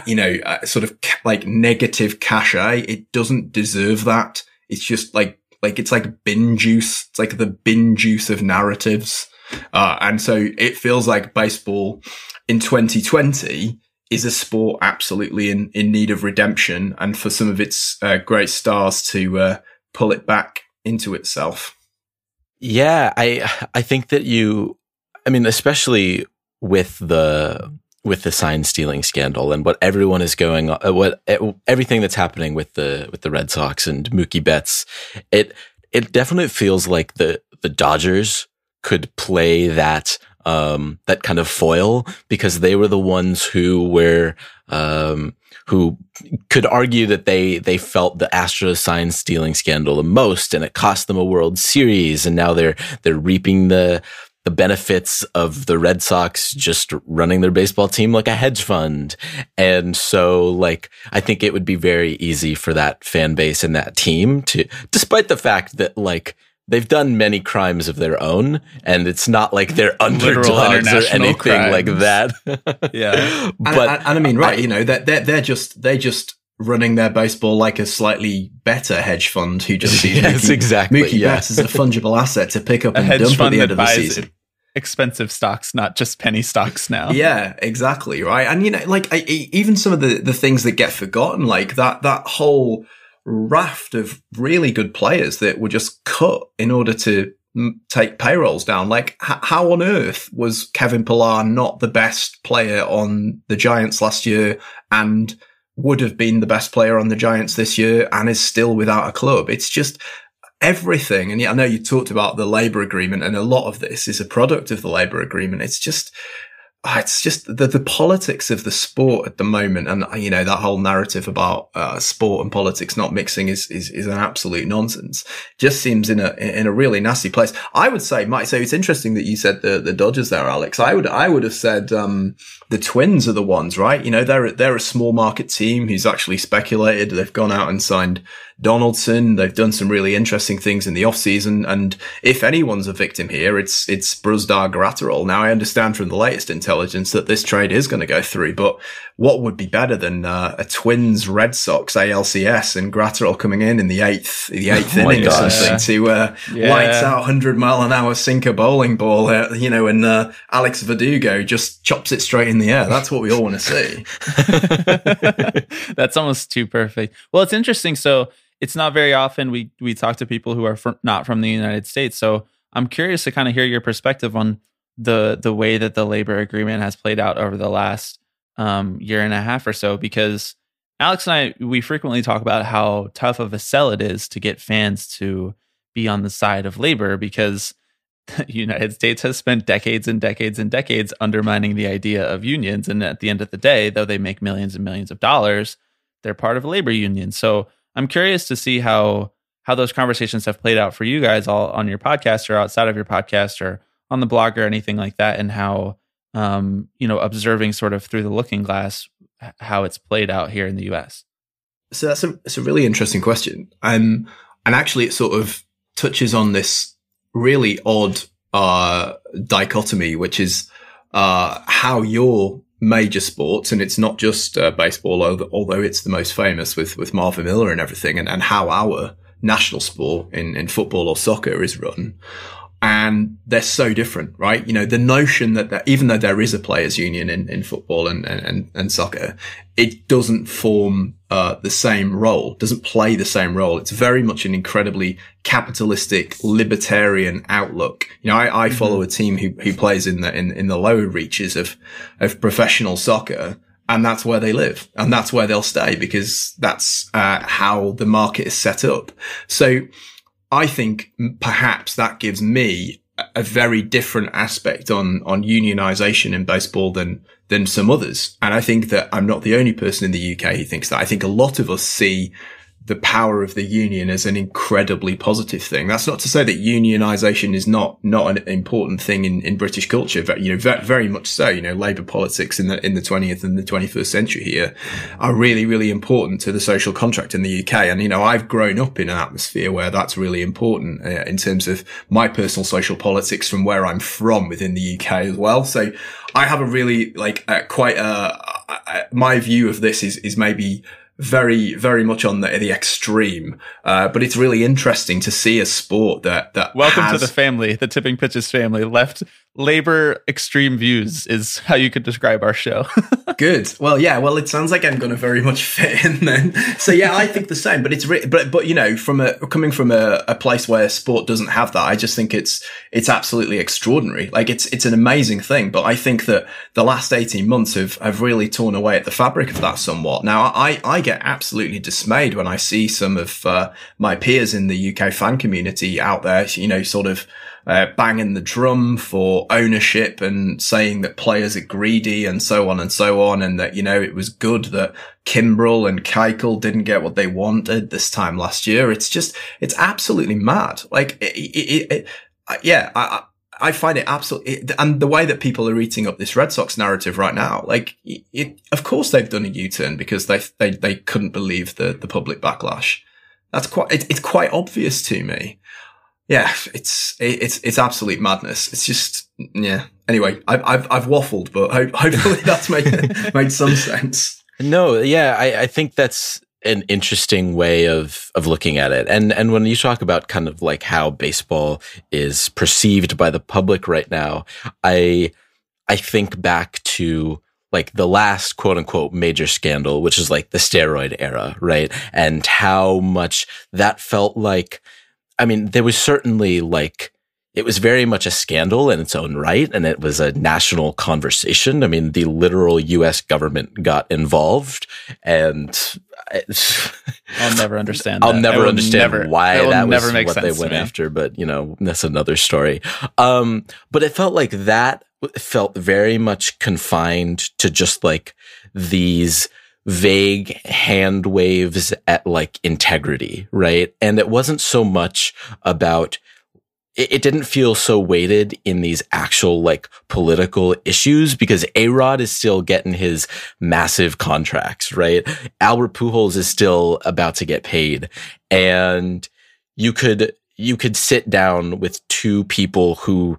you know, uh, sort of ca- like negative cachet. It doesn't deserve that. It's just like, like it's like bin juice. It's like the bin juice of narratives. Uh, and so it feels like baseball in 2020 is a sport absolutely in, in need of redemption and for some of its uh, great stars to uh, pull it back into itself. Yeah, I I think that you I mean especially with the with the sign stealing scandal and what everyone is going uh, what everything that's happening with the with the Red Sox and Mookie Betts it it definitely feels like the the Dodgers could play that um, that kind of foil because they were the ones who were um, who could argue that they they felt the Astros sign stealing scandal the most, and it cost them a World Series, and now they're they're reaping the the benefits of the Red Sox just running their baseball team like a hedge fund. And so, like, I think it would be very easy for that fan base and that team to, despite the fact that, like, they've done many crimes of their own, and it's not like they're underdogs or anything crimes. like that. yeah, but and, and, and, I mean, right? I, you know, they're, they're they're just they just running their baseball like a slightly better hedge fund who just sees yes, Mookie, exactly Mookie yeah. Betts as a fungible asset to pick up and dump at the end of the season. Expensive stocks, not just penny stocks now. Yeah, exactly. Right. And, you know, like I, even some of the, the things that get forgotten, like that, that whole raft of really good players that were just cut in order to mm, take payrolls down. Like, h- how on earth was Kevin Pillar not the best player on the Giants last year and would have been the best player on the Giants this year and is still without a club? It's just everything. And I know you talked about the labor agreement and a lot of this is a product of the labor agreement. It's just, it's just the, the politics of the sport at the moment. And, you know, that whole narrative about uh, sport and politics not mixing is, is, is an absolute nonsense. Just seems in a, in a really nasty place. I would say, might say it's interesting that you said the, the Dodgers there, Alex. I would, I would have said, um, the Twins are the ones, right? You know, they're, they're a small market team who's actually speculated. They've gone out and signed Donaldson. They've done some really interesting things in the offseason. And if anyone's a victim here, it's, it's Brusdar Graterol. Now I understand from the latest intelligence that this trade is going to go through, but what would be better than uh, a Twins Red Sox ALCS and Graterol coming in in the eighth, the eighth oh inning or something yeah. to uh, yeah. lights out 100 mile an hour sinker bowling ball, uh, you know, and uh, Alex Verdugo just chops it straight in the air. That's what we all want to see. That's almost too perfect. Well, it's interesting. So, it's not very often we we talk to people who are not from the United States. So I'm curious to kind of hear your perspective on the the way that the labor agreement has played out over the last um, year and a half or so. Because Alex and I we frequently talk about how tough of a sell it is to get fans to be on the side of labor because the United States has spent decades and decades and decades undermining the idea of unions. And at the end of the day, though they make millions and millions of dollars, they're part of a labor union. So I'm curious to see how how those conversations have played out for you guys all on your podcast or outside of your podcast or on the blog or anything like that, and how um, you know observing sort of through the looking glass how it's played out here in the U.S. So that's a it's a really interesting question, um, and actually it sort of touches on this really odd uh, dichotomy, which is uh, how your major sports, and it's not just uh, baseball, although it's the most famous with with Marvin Miller and everything, and, and how our national sport in, in football or soccer is run and they're so different, right? You know, the notion that, that even though there is a players union in, in football and, and, and soccer, it doesn't form, uh, the same role, doesn't play the same role. It's very much an incredibly capitalistic, libertarian outlook. You know, I, I mm-hmm. follow a team who, who plays in the, in, in the lower reaches of, of professional soccer. And that's where they live and that's where they'll stay because that's, uh, how the market is set up. So, I think perhaps that gives me a very different aspect on, on unionization in baseball than, than some others. And I think that I'm not the only person in the UK who thinks that. I think a lot of us see the power of the union as an incredibly positive thing. That's not to say that unionization is not not an important thing in, in British culture. But, you know, very, much so. You know, labour politics in the in the twentieth and the twenty first century here are really really important to the social contract in the UK. And you know, I've grown up in an atmosphere where that's really important uh, in terms of my personal social politics from where I'm from within the UK as well. So I have a really like uh, quite a I, my view of this is is maybe very, very much on the, the extreme. Uh, but it's really interesting to see a sport that, that Welcome has, to the family, the Tipping Pitches family. Left labor extreme views is how you could describe our show. good. Well, yeah. Well, it sounds like I'm going to very much fit in then. So yeah, I think the same. But it's re- but but you know, from a coming from a, a place where sport doesn't have that, I just think it's it's absolutely extraordinary. Like it's it's an amazing thing. But I think that the last 18 months have have really torn away at the fabric of that somewhat. Now, I I get absolutely dismayed when I see some of uh, my peers in the UK fan community out there, you know, sort of uh, banging the drum for ownership and saying that players are greedy and so on and so on. And that, you know, it was good that Kimbrel and Keuchel didn't get what they wanted this time last year. It's just, it's absolutely mad. Like, it, it, it, yeah, I, I find it absolutely, and the way that people are eating up this Red Sox narrative right now, like, it, of course they've done a U-turn because they, they, they couldn't believe the, the public backlash. That's quite, it, it's quite obvious to me yeah, it's it's it's absolute madness. It's just yeah. Anyway, I've I've, I've waffled, but hopefully that's made made some sense. No, yeah, I, I think that's an interesting way of of looking at it. And and when you talk about kind of like how baseball is perceived by the public right now, I I think back to like the last quote unquote major scandal, which is like the steroid era, right? And how much that felt like I mean, there was certainly like, it was very much a scandal in its own right, and it was a national conversation. I mean, the literal U.S. government got involved, and I'll never understand. I'll never understand never, why that was what they went after. But you know, that's another story. Um, but it felt like that felt very much confined to just like these vague hand waves at like integrity, right? And it wasn't so much about it, didn't feel so weighted in these actual like political issues because A Rod is still getting his massive contracts, right? Albert Pujols is still about to get paid. And you could, you could sit down with two people who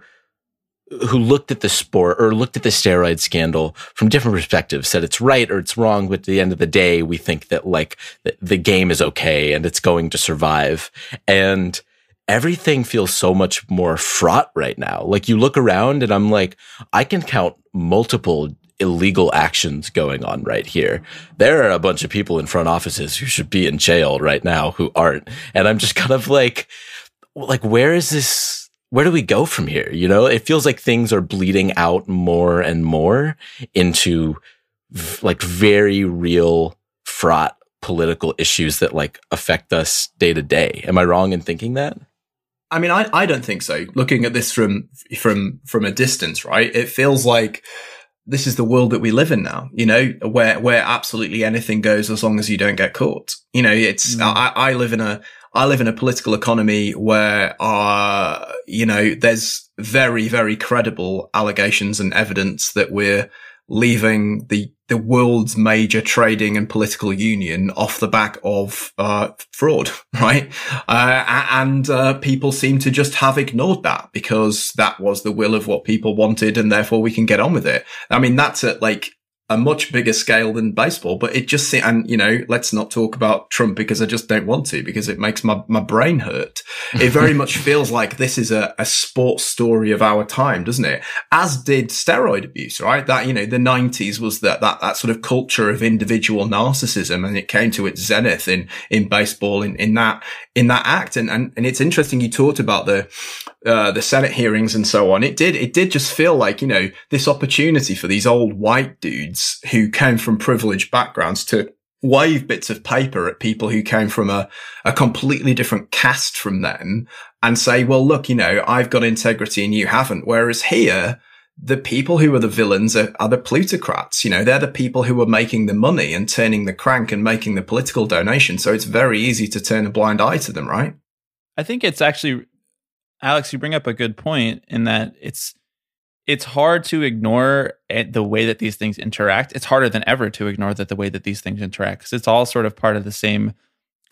who looked at the sport or looked at the steroid scandal from different perspectives, said it's right or it's wrong. But at the end of the day, we think that like the, game is okay and it's going to survive. And everything feels so much more fraught right now. Like you look around and I'm like, I can count multiple illegal actions going on right here. There are a bunch of people in front offices who should be in jail right now who aren't. And I'm just kind of like, like, where is this? Where do we go from here? You know, it feels like things are bleeding out more and more into v- like very real fraught political issues that like affect us day to day. Am I wrong in thinking that? I mean, I, I don't think so. Looking at this from from from a distance, right? It feels like this is the world that we live in now. You know, where where absolutely anything goes as long as you don't get caught. You know, it's mm. I, I live in a I live in a political economy where, uh, you know, there's very, very credible allegations and evidence that we're leaving the the world's major trading and political union off the back of uh, fraud, right? Uh, and uh, people seem to just have ignored that because that was the will of what people wanted, and therefore we can get on with it. I mean, that's at like a much bigger scale than baseball, but it just, and you know, let's not talk about Trump because I just don't want to because it makes my, my brain hurt. It very much feels like this is a, a sports story of our time, doesn't it? As did steroid abuse, right? That, you know, the nineties was that, that, that sort of culture of individual narcissism and it came to its zenith in, in baseball in, in that, in that act. And, and, and it's interesting you talked about the, uh, the Senate hearings and so on. It did, it did just feel like, you know, this opportunity for these old white dudes who came from privileged backgrounds to wave bits of paper at people who came from a, a completely different caste from them and say, well, look, you know, I've got integrity and you haven't. Whereas here, the people who are the villains are, are, the plutocrats. You know, they're the people who are making the money and turning the crank and making the political donation. So it's very easy to turn a blind eye to them, right? I think it's actually, Alex, you bring up a good point in that it's, it's hard to ignore the way that these things interact. It's harder than ever to ignore that the way that these things interact because it's all sort of part of the same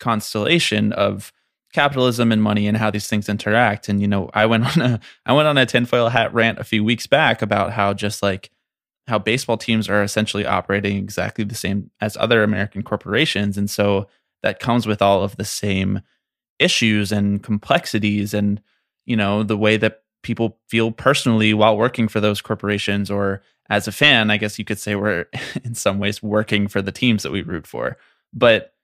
constellation of capitalism and money and how these things interact. And you know, I went on a I went on a tinfoil hat rant a few weeks back about how just like how baseball teams are essentially operating exactly the same as other American corporations. And so that comes with all of the same issues and complexities and, you know, the way that people feel personally while working for those corporations or as a fan, I guess you could say we're in some ways working for the teams that we root for. But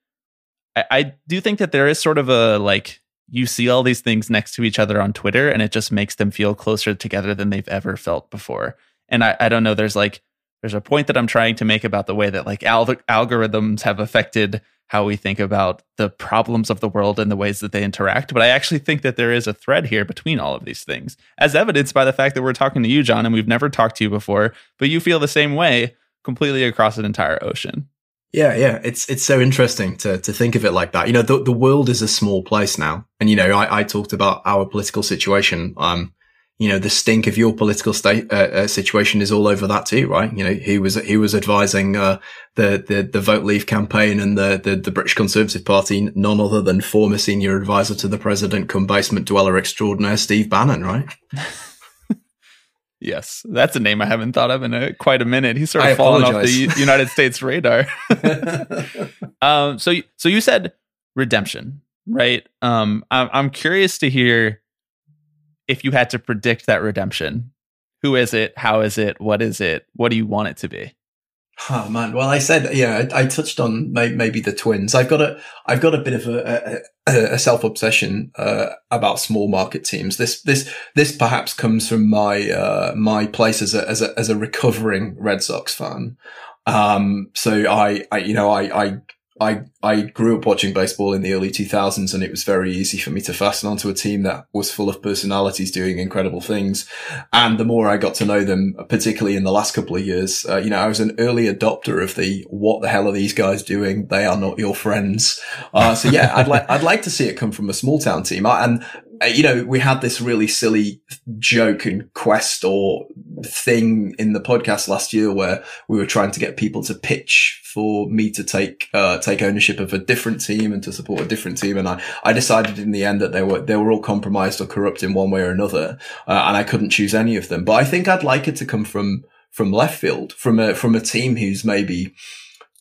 I, I do think that there is sort of a like you see all these things next to each other on Twitter and it just makes them feel closer together than they've ever felt before. And I, I don't know, there's like there's a point that I'm trying to make about the way that like al- algorithms have affected how we think about the problems of the world and the ways that they interact. But I actually think that there is a thread here between all of these things, as evidenced by the fact that we're talking to you, John, and we've never talked to you before, but you feel the same way completely across an entire ocean. Yeah, yeah, it's it's so interesting to to think of it like that. You know, the the world is a small place now, and you know, I, I talked about our political situation. Um, you know, the stink of your political state uh, uh, situation is all over that too, right? You know, he was he was advising uh, the the the vote leave campaign and the, the the British Conservative Party, none other than former senior advisor to the president, come basement dweller extraordinaire Steve Bannon, right? yes, that's a name I haven't thought of in a, quite a minute. He's sort of I fallen off the United States radar. um, so so you said redemption, right? Um, I'm I'm curious to hear if you had to predict that redemption. Who is it? How is it? What is it? What do you want it to be? Oh man, well, I said, yeah, I, I touched on may, maybe the twins. I've got a, I've got a bit of a, a, a self obsession uh, about small market teams. This, this, this perhaps comes from my uh, my place as a as a as a recovering Red Sox fan. Um, so I, I, you know, I, I I I grew up watching baseball in the early 2000s, and it was very easy for me to fasten onto a team that was full of personalities doing incredible things. And the more I got to know them, particularly in the last couple of years, uh, you know, I was an early adopter of the "What the hell are these guys doing? They are not your friends." Uh, so yeah, I'd like I'd like to see it come from a small town team, I, and uh, you know, we had this really silly joke and quest or thing in the podcast last year where we were trying to get people to pitch for me to take uh, take ownership of a different team and to support a different team, and I, I decided in the end that they were they were all compromised or corrupt in one way or another, uh, and I couldn't choose any of them. But I think I'd like it to come from from left field, from a from a team who's maybe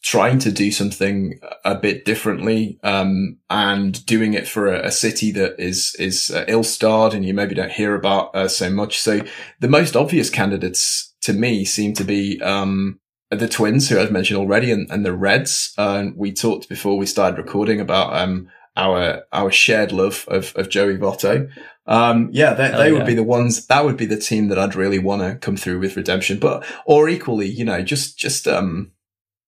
trying to do something a bit differently um, and doing it for a, a city that is is uh, ill-starred and you maybe don't hear about uh, so much. So the most obvious candidates to me seem to be um, the Twins, who I've mentioned already, and, and the Reds. Uh, we talked before we started recording about um, our our shared love of of Joey Votto. Um, yeah, they, they yeah. would be the ones. That would be the team that I'd really want to come through with redemption. But or equally, you know, just just um,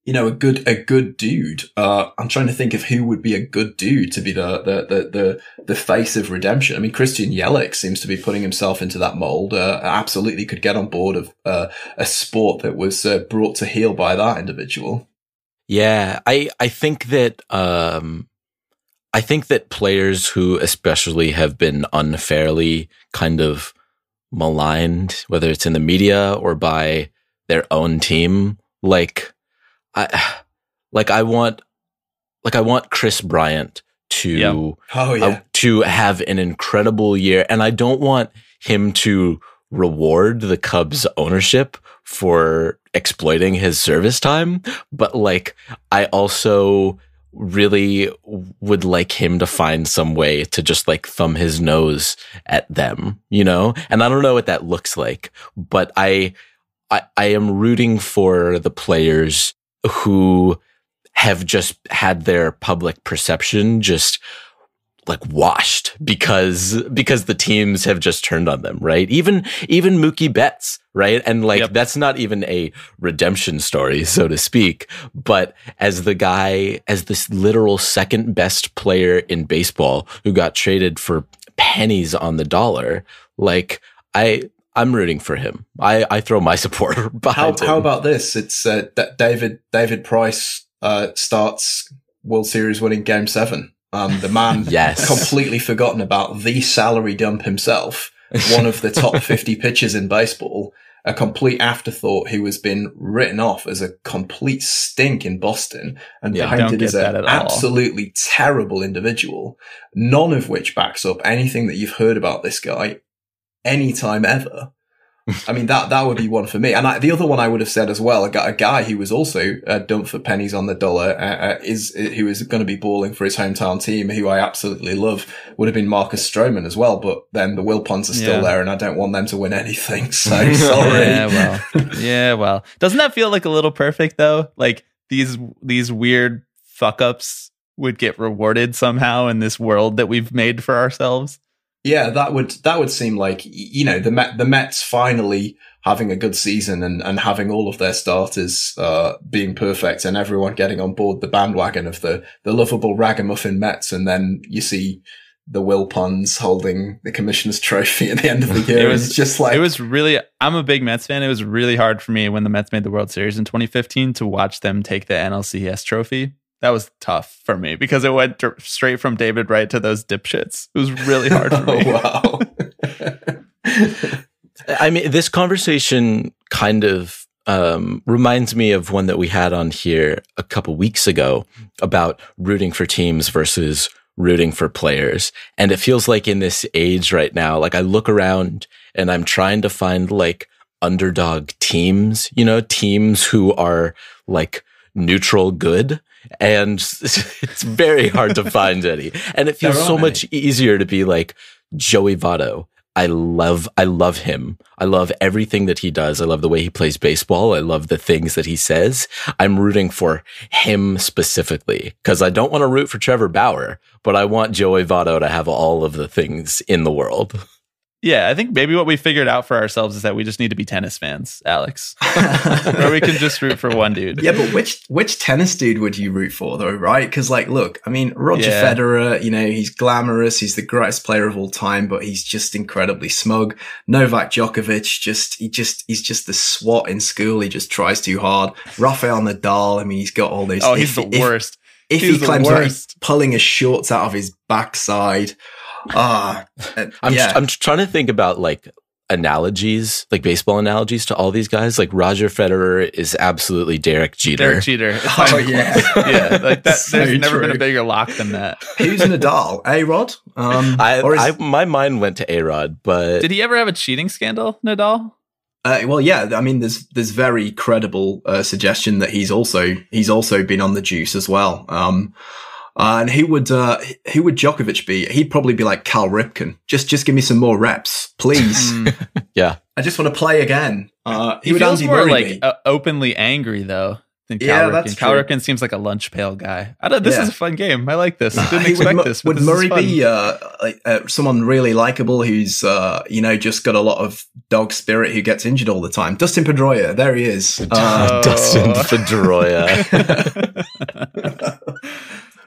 you know, a good a good dude. Uh, I'm trying to think of who would be a good dude to be the the the the, the face of redemption. I mean, Christian Yelich seems to be putting himself into that mold. Uh, absolutely could get on board of uh, a sport that was uh, brought to heel by that individual. Yeah, I I think that um I think that players who especially have been unfairly kind of maligned, whether it's in the media or by their own team, like I like I want like I want Kris Bryant to Yep. Oh yeah, uh, to have an incredible year. And I don't want him to reward the Cubs ownership for exploiting his service time, but like I also really would like him to find some way to just like thumb his nose at them, you know? And I don't know what that looks like, but I I, I am rooting for the players who have just had their public perception just like washed because because the teams have just turned on them, right? Even even Mookie Betts, right? And like Yep. that's not even a redemption story, so to speak. But as the guy, as this literal second best player in baseball who got traded for pennies on the dollar, like I I'm rooting for him. I I throw my support how behind him. how about this? It's uh, D- David David Price uh, starts World Series winning Game Seven. Um, the man Yes. completely forgotten about the salary dump himself, one of the top 50 pitchers in baseball, a complete afterthought who has been written off as a complete stink in Boston and Yeah, don't painted as an absolutely terrible individual, none of which backs up anything that you've heard about this guy anytime ever. I mean, that that would be one for me. And I, the other one I would have said as well, a guy, a guy who was also uh, dumped for pennies on the dollar, uh, uh, is who is going to be balling for his hometown team, who I absolutely love, would have been Marcus Stroman as well. But then the Wilpons are still Yeah. there, and I don't want them to win anything. So sorry. Yeah, well, yeah, well. Doesn't that feel like a little perfect though? Like these these weird fuck ups would get rewarded somehow in this world that we've made for ourselves. Yeah, that would that would seem like you know the Met, the Mets finally having a good season and, and having all of their starters uh, being perfect and everyone getting on board the bandwagon of the the lovable ragamuffin Mets, and then you see the Will Wilpons holding the commissioner's trophy at the end of the year. It was- it's just like it was really I'm a big Mets fan. It was really hard for me when the Mets made the World Series in 2015 to watch them take the NLCS trophy. That was tough for me because it went dir- straight from David Wright to those dipshits. It was really hard for me. oh, wow. I mean, this conversation kind of um, reminds me of one that we had on here a couple weeks ago about rooting for teams versus rooting for players. And it feels like in this age right now, like I look around and I'm trying to find like underdog teams, you know, teams who are like neutral good. And it's very hard to find any. And it feels so much easier to be like Joey Votto. I love, I love him. I love everything that he does. I love the way he plays baseball. I love the things that he says. I'm rooting for him specifically because I don't want to root for Trevor Bauer, but I want Joey Votto to have all of the things in the world. Yeah, I think maybe what we figured out for ourselves is that we just need to be tennis fans, Alex. or we can just root for one dude. Yeah, but which which tennis dude would you root for though, right? Because like, look, I mean, Roger Yeah. Federer, you know, he's glamorous, he's the greatest player of all time, but he's just incredibly smug. Novak Djokovic, just he just he's just the swat in school. He just tries too hard. Rafael Nadal, I mean, he's got all those. Oh, he's the if- worst. If, He's he the claims that he's worst. pulling his shorts out of his backside, uh, I'm, yeah. I'm trying to think about like analogies, like baseball analogies to all these guys. Like Roger Federer is absolutely Derek Jeter. Derek Jeter. Oh, fine. yeah. yeah. Like that. So there's never been a bigger lock than that. Who's Nadal? A Rod? Um, I, or is- I, my mind went to A-Rod, but Did he ever have a cheating scandal, Nadal? Uh, well, yeah. I mean, there's there's very credible uh, suggestion that he's also he's also been on the juice as well. Um, uh, and who would uh, who would Djokovic be? He'd probably be like Cal Ripken. Just just give me some more reps, please. Mm. yeah. I just want to play again. Uh, He who would feels Andy more Murray like uh, openly angry though than Cal Yeah, Ripken. that's Cal true. Ripken seems like a lunch pail guy. I don't. This Yeah. is a fun game. I like this. I didn't expect would, this. but would this is Murray fun. be uh, like, uh, someone really likable who's uh, you know just got a lot of dog spirit who gets injured all the time? Dustin Pedroia, there he is. Uh, Oh. Dustin Pedroia.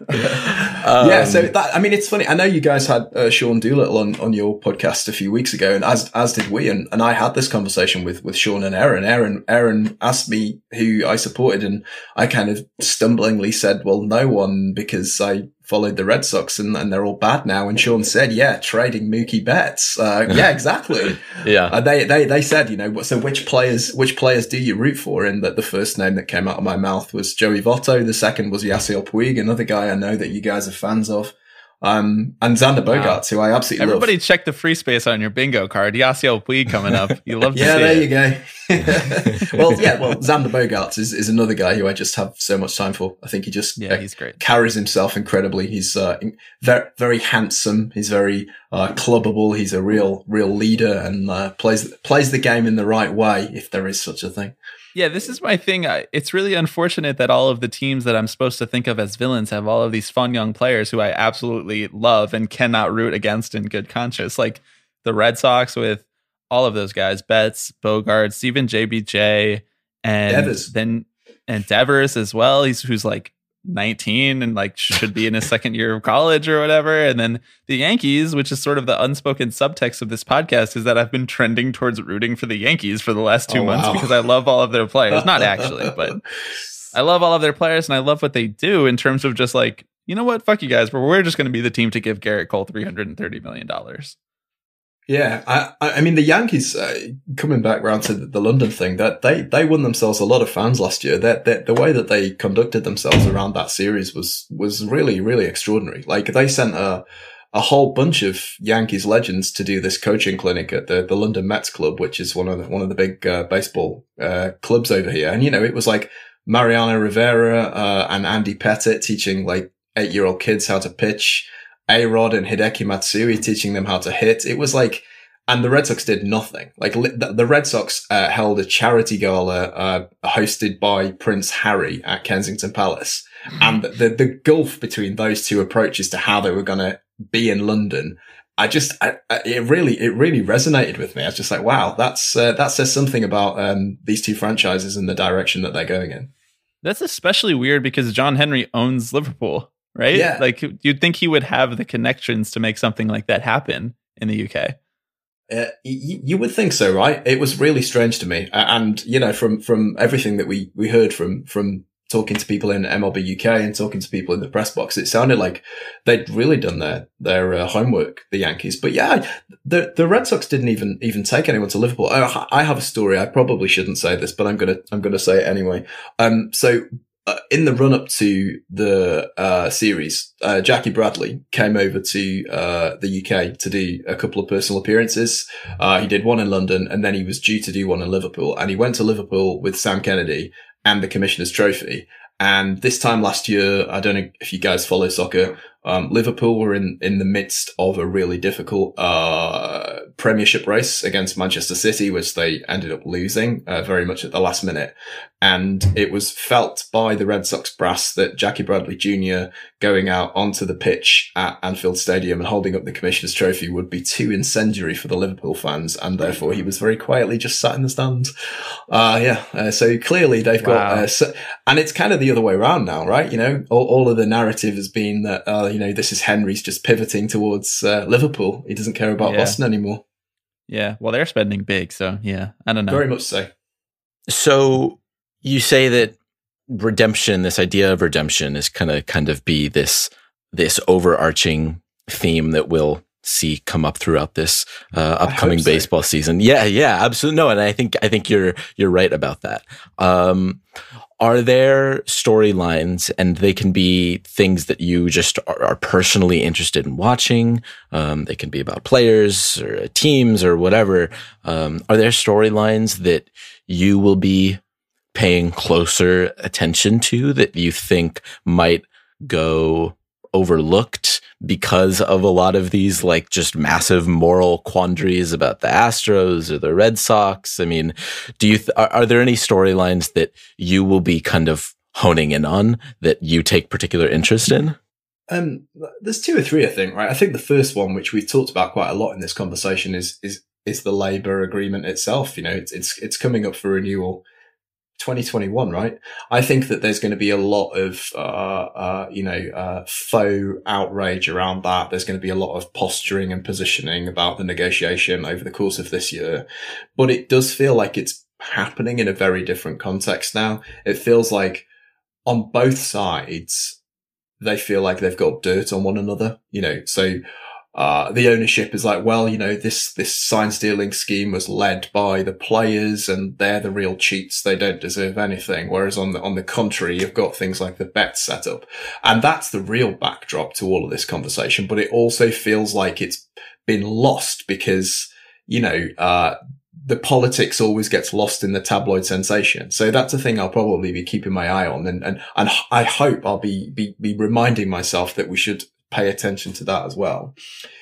Yeah, so that I mean, it's funny. I know you guys had uh, Sean Doolittle on, on your podcast a few weeks ago, and as as did we. And, and I had this conversation with with Sean and Aaron. Aaron Aaron asked me who I supported, and I kind of stumblingly said, "Well, no one," because I followed the Red Sox, and, and they're all bad now. And Sean said, "Yeah, trading Mookie Betts. Uh, yeah, exactly." yeah. Uh, they, they, they said, you know, so which players, which players do you root for? And that the first name that came out of my mouth was Joey Votto. The second was Yasiel Puig, another guy I know that you guys are fans of. Um, and Xander Bogaerts, who I absolutely Everybody love. check the free space on your bingo card. Yasiel Puig coming up. You love to Yeah, there it. you go. well, yeah, well, Xander Bogaerts is, is another guy who I just have so much time for. I think he just Yeah, uh, he's great. carries himself incredibly. He's uh, very, very handsome. He's very uh, clubbable. He's a real, real leader and uh, plays plays the game in the right way, if there is such a thing. Yeah, this is my thing. I, it's really unfortunate that all of the teams that I'm supposed to think of as villains have all of these fun young players who I absolutely love and cannot root against in good conscience. Like the Red Sox with all of those guys, Betts, Bogaerts, even JBJ, and Devers. then and Devers as well. He's who's like 19 and like should be in his second year of college or whatever. And then the Yankees, which is sort of the unspoken subtext of this podcast, is that I've been trending towards rooting for the Yankees for the last two Oh, months wow. because I love all of their players. Not actually, but I love all of their players and I love what they do in terms of just like, you know what, fuck you guys, but we're just going to be the team to give Gerrit Cole $330 million. Yeah, I, I mean the Yankees uh, coming back round to the, the London thing that they they won themselves a lot of fans last year. That that the way that they conducted themselves around that series was was really really extraordinary. Like they sent a a whole bunch of Yankees legends to do this coaching clinic at the, the London Mets Club, which is one of the, one of the big uh, baseball uh, clubs over here. And you know, it was like Mariano Rivera uh, and Andy Pettitte teaching like eight year old kids how to pitch, A Rod and Hideki Matsui teaching them how to hit. It was like, and the Red Sox did nothing. Like the Red Sox uh, held a charity gala uh, hosted by Prince Harry at Kensington Palace, and the the gulf between those two approaches to how they were going to be in London. I just, I, I, it really, it really resonated with me. I was just like, wow, that's, uh, that says something about, um, these two franchises and the direction that they're going in. That's especially weird because John Henry owns Liverpool, right? Yeah. Like you'd think he would have the connections to make something like that happen in the UK. Uh, y- you would think so, right? It was really strange to me, and you know, from from everything that we we heard from from talking to people in MLB UK and talking to people in the press box, it sounded like they'd really done their their uh, homework, the Yankees. But yeah, the the Red Sox didn't even even take anyone to Liverpool. I, I have a story. I probably shouldn't say this, but I'm gonna I'm gonna say it anyway. Um, so. Uh, in the run up to the uh, series, uh, Jackie Bradley came over to uh, the UK to do a couple of personal appearances. Uh, he did one in London and then he was due to do one in Liverpool. And he went to Liverpool with Sam Kennedy and the Commissioner's Trophy. And this time last year, I don't know if you guys follow soccer. Um, Liverpool were in, in the midst of a really difficult, uh, premiership race against Manchester City, which they ended up losing, uh, very much at the last minute. And it was felt by the Red Sox brass that Jackie Bradley Jr. going out onto the pitch at Anfield Stadium and holding up the Commissioner's Trophy would be too incendiary for the Liverpool fans. And therefore he was very quietly just sat in the stands. Uh, yeah. Uh, so clearly they've got, Wow. uh, so, and it's kind of the other way around now, right? You know, all, all of the narrative has been that, uh, you know, this is Henry's just pivoting towards, uh, Liverpool. He doesn't care about Yeah. Boston anymore. Yeah. Well, they're spending big, so yeah. I don't know. Very much so. So you say that redemption, this idea of redemption, is kind of kind of be this this overarching theme that we'll see come up throughout this uh, upcoming so. baseball season. Yeah, yeah, absolutely. No, and I think I think you're you're right about that. Um, are there storylines, and they can be things that you just are, are personally interested in watching? Um, they can be about players or teams or whatever. Um, are there storylines that you will be paying closer attention to that you think might go overlooked because of a lot of these like just massive moral quandaries about the Astros or the Red Sox? I mean, do you th- are, are there any storylines that you will be kind of honing in on that you take particular interest in? Um, there's two or three, I think, right? I think the first one, which we've talked about quite a lot in this conversation, is is is the labour agreement itself. You know, it's it's it's coming up for renewal, 2021, right? I think that there's going to be a lot of uh, uh, you know uh, faux outrage around that. There's going to be a lot of posturing and positioning about the negotiation over the course of this year, but it does feel like it's happening in a very different context now. It feels like on both sides they feel like they've got dirt on one another, you know, so, uh, the ownership is like, well, you know, this, this sign stealing scheme was led by the players and they're the real cheats. They don't deserve anything. Whereas on the, on the contrary, you've got things like the bet set up. And that's the real backdrop to all of this conversation. But it also feels like it's been lost because, you know, uh, the politics always gets lost in the tabloid sensation. So that's a thing I'll probably be keeping my eye on. And, and, and I hope I'll be, be, be reminding myself that we should pay attention to that as well.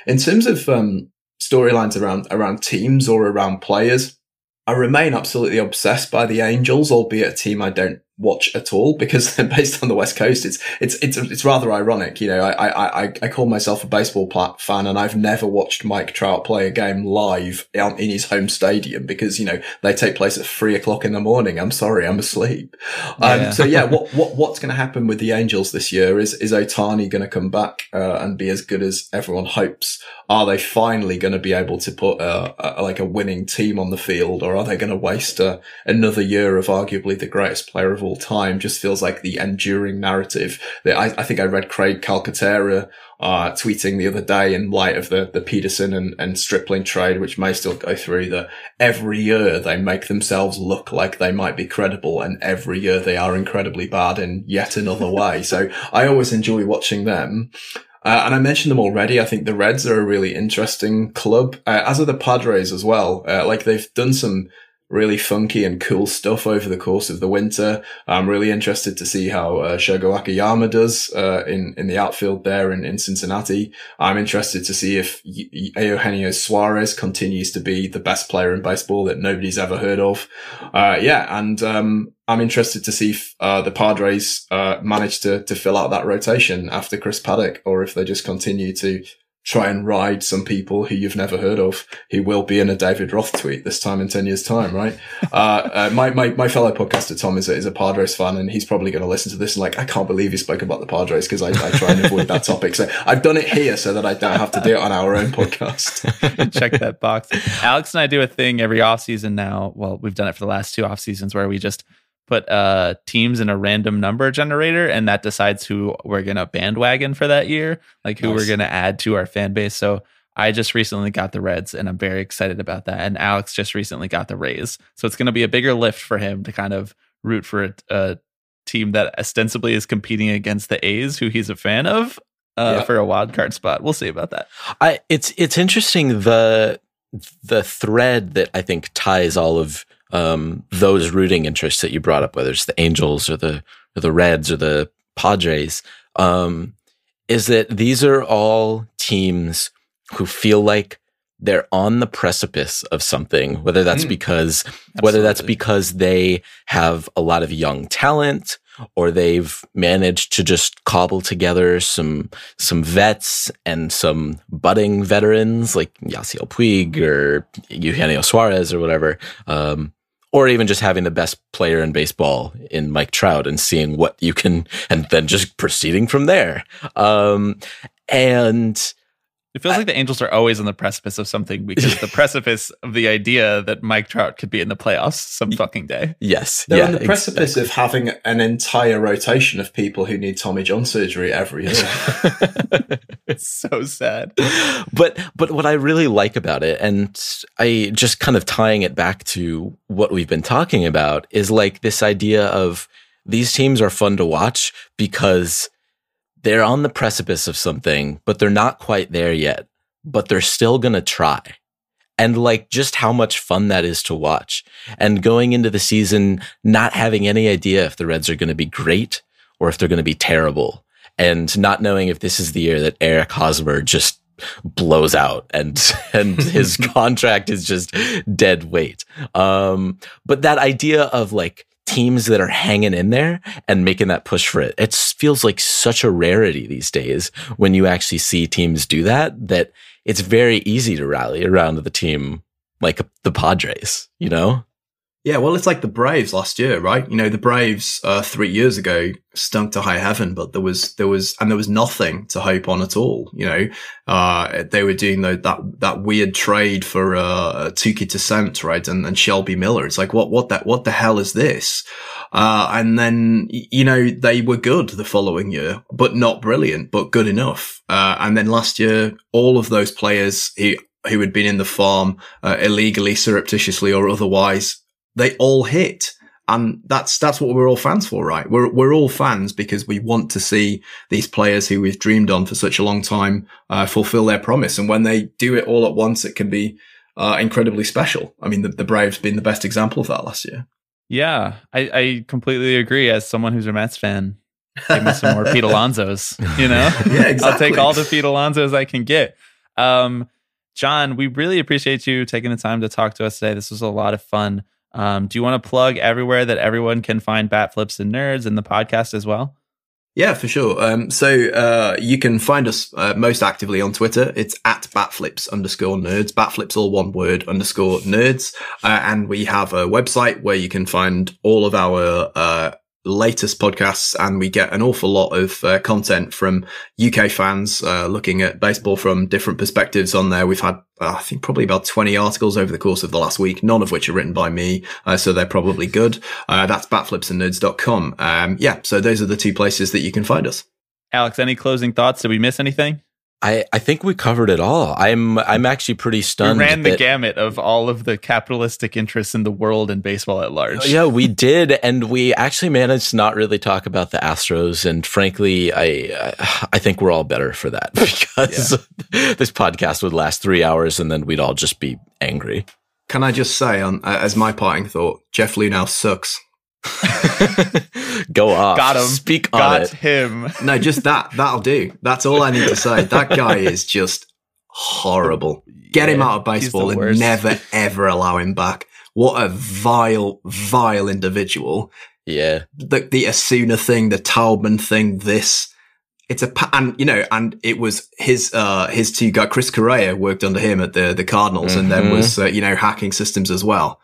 In terms of, um, storylines around, around teams or around players, I remain absolutely obsessed by the Angels, albeit a team I don't watch at all because they're based on the West Coast, it's, it's, it's, it's rather ironic. You know, I, I, I, I call myself a baseball fan and I've never watched Mike Trout play a game live in his home stadium because, you know, they take place at three o'clock in the morning. I'm sorry, I'm asleep. Um, so yeah, what, what, what's going to happen with the Angels this year is, is Ohtani going to come back, uh, and be as good as everyone hopes? Are they finally going to be able to put a, a, like a winning team on the field or are they going to waste uh, another year of arguably the greatest player of all time? Just feels like the enduring narrative that I, I think I read Craig Calcaterra uh, tweeting the other day in light of the, the Pederson and, and Stripling trade, which may still go through that every year they make themselves look like they might be credible and every year they are incredibly bad in yet another way. So I always enjoy watching them. Uh, and I mentioned them already. I think the Reds are a really interesting club, uh, as are the Padres as well. Uh, like they've done some really funky and cool stuff over the course of the winter. I'm really interested to see how uh, Shogo Akiyama does uh, in in the outfield there in, in Cincinnati. I'm interested to see if y- Eugenio Suarez continues to be the best player in baseball that nobody's ever heard of. Uh, yeah, and um, I'm interested to see if uh, the Padres uh, manage to to fill out that rotation after Chris Paddack, or if they just continue to try and ride some people who you've never heard of who will be in a David Roth tweet this time in 10 years time, right? uh, uh, my, my, my fellow podcaster, Tom, is a, is a Padres fan and he's probably going to listen to this and like, I can't believe he spoke about the Padres because I, I try and avoid that topic. So I've done it here so that I don't have to do it on our own podcast. Check that box. Alex and I do a thing every off season now. Well, we've done it for the last two off seasons where we just put uh teams in a random number generator and that decides who we're gonna bandwagon for that year like who Nice. we're gonna add to our fan base. So i just recently got the reds and i'm very excited about that. And alex just recently got the rays. So it's gonna be a bigger lift for him to kind of root for a, a team that ostensibly is competing against the a's who he's a fan of uh, Yeah. for a wild card spot. We'll see about that. I it's it's interesting the the thread that I think ties all of um, those rooting interests that you brought up, whether it's the Angels or the or the Reds or the Padres, um, is that these are all teams who feel like they're on the precipice of something, whether that's Mm. because whether that's because they have a lot of young talent or they've managed to just cobble together some some vets and some budding veterans like Yasiel Puig or Eugenio Suarez or whatever. Um, or even just having the best player in baseball in Mike Trout and seeing what you can, and then just proceeding from there. Um, and It feels like the Angels are always on the precipice of something because the precipice of the idea that Mike Trout could be in the playoffs some fucking day. yes, They're yeah, on the ex- precipice of having an entire rotation of people who need Tommy John surgery every year. It's so sad. but but what I really like about it, and I just kind of tying it back to what we've been talking about, is like this idea of these teams are fun to watch because they're on the precipice of something, but they're not quite there yet, but they're still gonna try. And like just how much fun that is to watch. And going into the season, not having any idea if the Reds are going to be great or if they're going to be terrible and not knowing if this is the year that Eric Hosmer just blows out and and his contract is just dead weight. Um, but that idea of like teams that are hanging in there and making that push for it, it feels like such a rarity these days when you actually see teams do that. That it's very easy to rally around the team like the Padres, you know? Yeah, well, it's like the Braves last year, right? You know, the Braves uh, three years ago stunk to high heaven, but there was there was and there was nothing to hope on at all. You know, uh, they were doing the, that that weird trade for uh, Touki Toussaint, right, and, and Shelby Miller. It's like what what that what the hell is this? Uh, and then you know they were good the following year, but not brilliant, but good enough. Uh, and then last year, all of those players who who had been in the farm uh, illegally, surreptitiously, or otherwise they all hit. And that's, that's what we're all fans for, right? We're, we're all fans because we want to see these players who we've dreamed on for such a long time, uh, fulfill their promise. And when they do it all at once, it can be, uh, incredibly special. I mean, the, the Braves been the best example of that last year. Yeah, I, I completely agree. As someone who's a Mets fan, give me some more Pete Alonso's. You know, Yeah, exactly. I'll take all the Pete Alonso's I can get. Um, John, we really appreciate you taking the time to talk to us today. This was a lot of fun. Um, do you want to plug everywhere that everyone can find Bat Flips and Nerds and the podcast as well? Yeah, for sure. Um, so uh, you can find us uh, most actively on Twitter. It's at batflips underscore nerds. Batflips all one word underscore nerds. Uh, and we have a website where you can find all of our uh, latest podcasts, and we get an awful lot of uh, content from UK fans uh, looking at baseball from different perspectives on there. We've had, uh, I think, probably about 20 articles over the course of the last week, none of which are written by me, uh, so they're probably good. Uh, that's batflipsandnerds.com. Um, yeah, so those are the two places that you can find us. Alex, any closing thoughts? Did we miss anything? I, I think we covered it all. I'm I'm actually pretty stunned. We stunned. ran the that- gamut of all of the capitalistic interests in the world and baseball at large. Yeah, we did, and we actually managed to not really talk about the Astros. And frankly, I I- I think we're all better for that because this podcast would last three hours, and then we'd all just be angry. Can I just say, on uh, as my parting thought, Jeff Luhnow sucks. Go off. Got him. Speak on Got it. him. No, just that. That'll do. That's all I need to say. That guy is just horrible. Get him out of baseball and worst. never ever allow him back. What a vile, vile individual. Yeah. The the Osuna thing, the Taubman thing, this. It's a pa- and you know, and it was his uh his two guy Chris Correa worked under him at the the Cardinals, and then Mhm. was uh, you know hacking systems as well.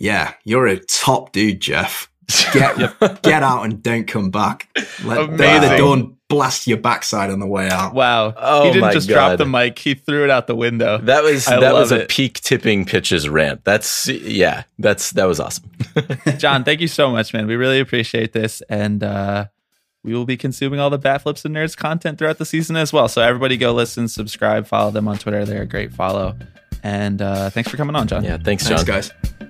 Yeah, you're a top dude, Jeff. Get get out and don't come back. Let day of the Amazing. dawn blast your backside on the way out. Wow. Oh he didn't my just drop the mic, he threw it out the window. That was I that was love a it. peak tipping pitches rant. That's yeah. That's that was awesome. John, thank you so much, man. We really appreciate this. And uh, we will be consuming all the Bat Flips and Nerds content throughout the season as well. So everybody go listen, subscribe, follow them on Twitter. They're a great follow. And uh, thanks for coming on, John. Yeah. Thanks, John. Thanks, guys.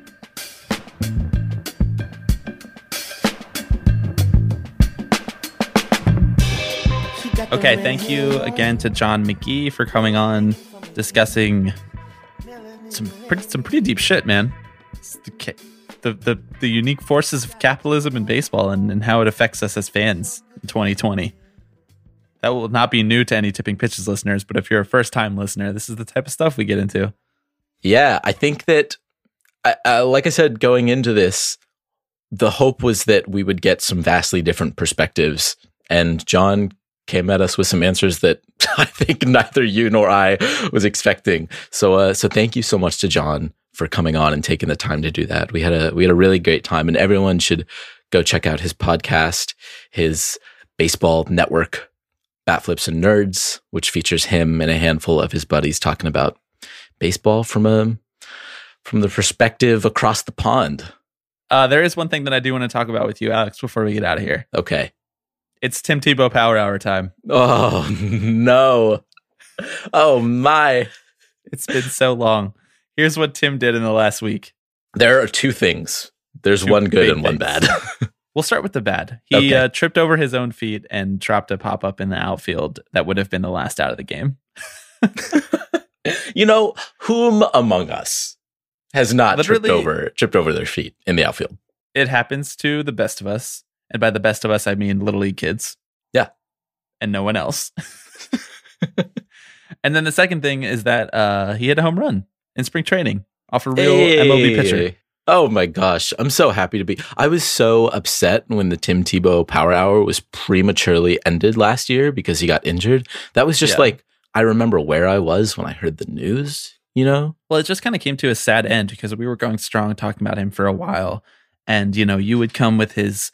Okay, thank you again to John McGee for coming on, discussing some pretty some pretty deep shit, man. The, the the the unique forces of capitalism in baseball and, and how it affects us as fans in 2020. That will not be new to any tipping pitches listeners, but if you're a first time listener, this is the type of stuff we get into. Yeah, I think that, I- uh, like I said, going into this, the hope was that we would get some vastly different perspectives. And John came at us with some answers that I think neither you nor I was expecting. So, uh, so thank you so much to John for coming on and taking the time to do that. We had a we had a really great time, and everyone should go check out his podcast, his baseball network, Bat Flips and Nerds, which features him and a handful of his buddies talking about baseball from a from the perspective across the pond. Uh, there is one thing that I do want to talk about with you, Alex, before we get out of here. Okay. It's Tim Tebow Power Hour time. Oh no. Oh my. It's been so long. Here's what Tim did in the last week. There are two things. There's Two one good and one bad. We'll start with the bad. He Okay. uh, tripped over his own feet and dropped a pop up in the outfield that would have been the last out of the game. you know, whom among us has not tripped Literally- over tripped over their feet in the outfield? It happens to the best of us. And by the best of us, I mean little league kids. Yeah. And no one else. and then the second thing is that uh, he had a home run in spring training off a real MLB pitcher. Oh my gosh. I'm so happy to be. I was so upset when the Tim Tebow Power Hour was prematurely ended last year because he got injured. That was just Yeah. like, I remember where I was when I heard the news, you know? Well, it just kind of came to a sad end because we were going strong talking about him for a while. And, you know, you would come with his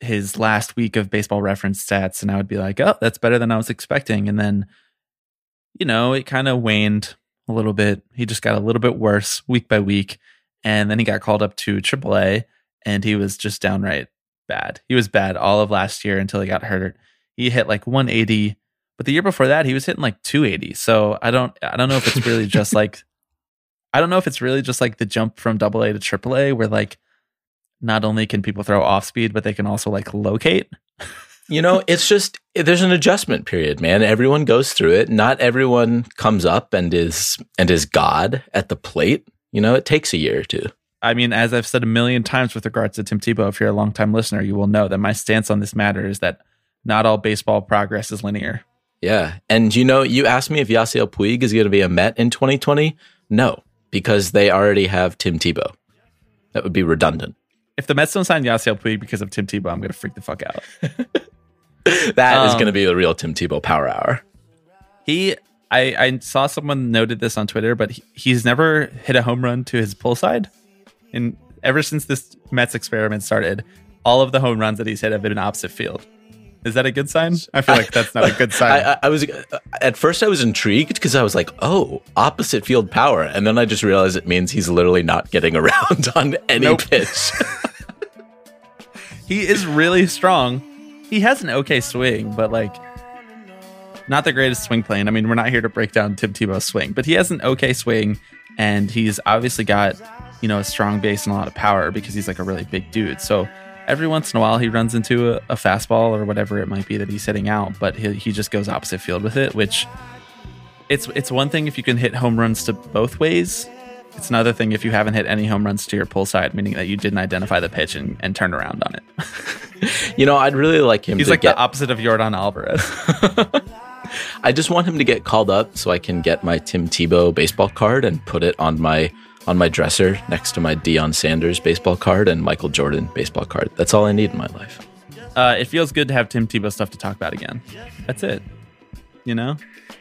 his last week of baseball reference stats and I would be like, "Oh, that's better than I was expecting." And then you know, it kind of waned a little bit. He just got a little bit worse week by week. And then he got called up to AAA and he was just downright bad. He was bad all of last year until he got hurt. He hit like 180, but the year before that he was hitting like 280. So I don't I don't know if it's really just like I don't know if it's really just like the jump from double A to triple A where like not only can people throw off speed, but they can also like locate. You know, it's just there's an adjustment period, man. Everyone goes through it. Not everyone comes up and is and is God at the plate. You know, it takes a year or two. I mean, as I've said a million times with regards to Tim Tebow, if you're a longtime listener, you will know that my stance on this matter is that not all baseball progress is linear. Yeah. And you know, you asked me if Yasiel Puig is going to be a Met in 2020. No, because they already have Tim Tebow. That would be redundant. If the Mets don't sign Yasiel Puig because of Tim Tebow, I'm going to freak the fuck out. That is Um, going to be the real Tim Tebow power hour. He, I, I saw someone noted this on Twitter, but he, he's never hit a home run to his pull side. And ever since this Mets experiment started, all of the home runs that he's hit have been opposite field. Is that a good sign? I feel like that's not a good sign. I, I, I was uh, at first I was intrigued because I was like, "Oh, opposite field power," and then I just realized it means he's literally not getting around on any Nope. pitch. he is really strong. He has an okay swing, but like not the greatest swing plane. I mean, we're not here to break down Tim Tebow's swing, but he has an okay swing, and he's obviously got you know a strong base and a lot of power because he's like a really big dude. So every once in a while he runs into a, a fastball or whatever it might be that he's hitting out, but he, he just goes opposite field with it, which it's it's one thing if you can hit home runs to both ways. It's another thing if you haven't hit any home runs to your pull side, meaning that you didn't identify the pitch and, and turn around on it. You know, I'd really like him He's like get. the opposite of Yordan Alvarez. I just want him to get called up so I can get my Tim Tebow baseball card and put it on my on my dresser next to my Deion Sanders baseball card and Michael Jordan baseball card. That's all I need in my life. uh, it feels good to have Tim Tebow stuff to talk about again. That's it. You know,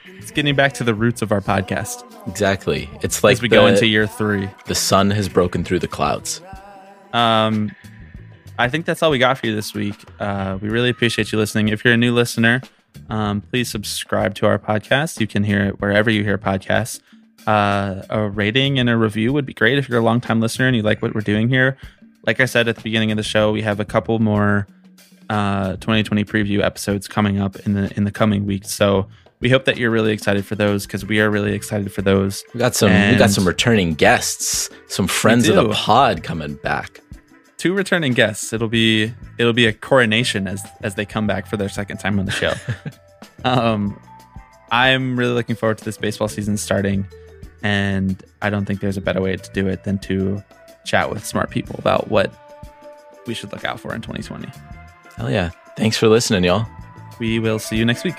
it's getting back to the roots of our podcast Exactly. It's like as we the, go into year three. the sun has broken through the clouds. Um, I think that's all we got for you this week. Uh, we really appreciate you listening. If you're a new listener, um, please subscribe to our podcast. You can hear it wherever you hear podcasts. Uh, a rating and a review would be great if you're a longtime listener and you like what we're doing here. Like I said at the beginning of the show, we have a couple more uh, 2020 preview episodes coming up in the in the coming weeks. So we hope that you're really excited for those because we are really excited for those. We got some we got some returning guests, some friends of the pod coming back. two returning guests. It'll be it'll be a coronation as as they come back for their second time on the show. um, I'm really looking forward to this baseball season starting, and I don't think there's a better way to do it than to chat with smart people about what we should look out for in 2020. Hell yeah. Thanks for listening, y'all. We will see you next week.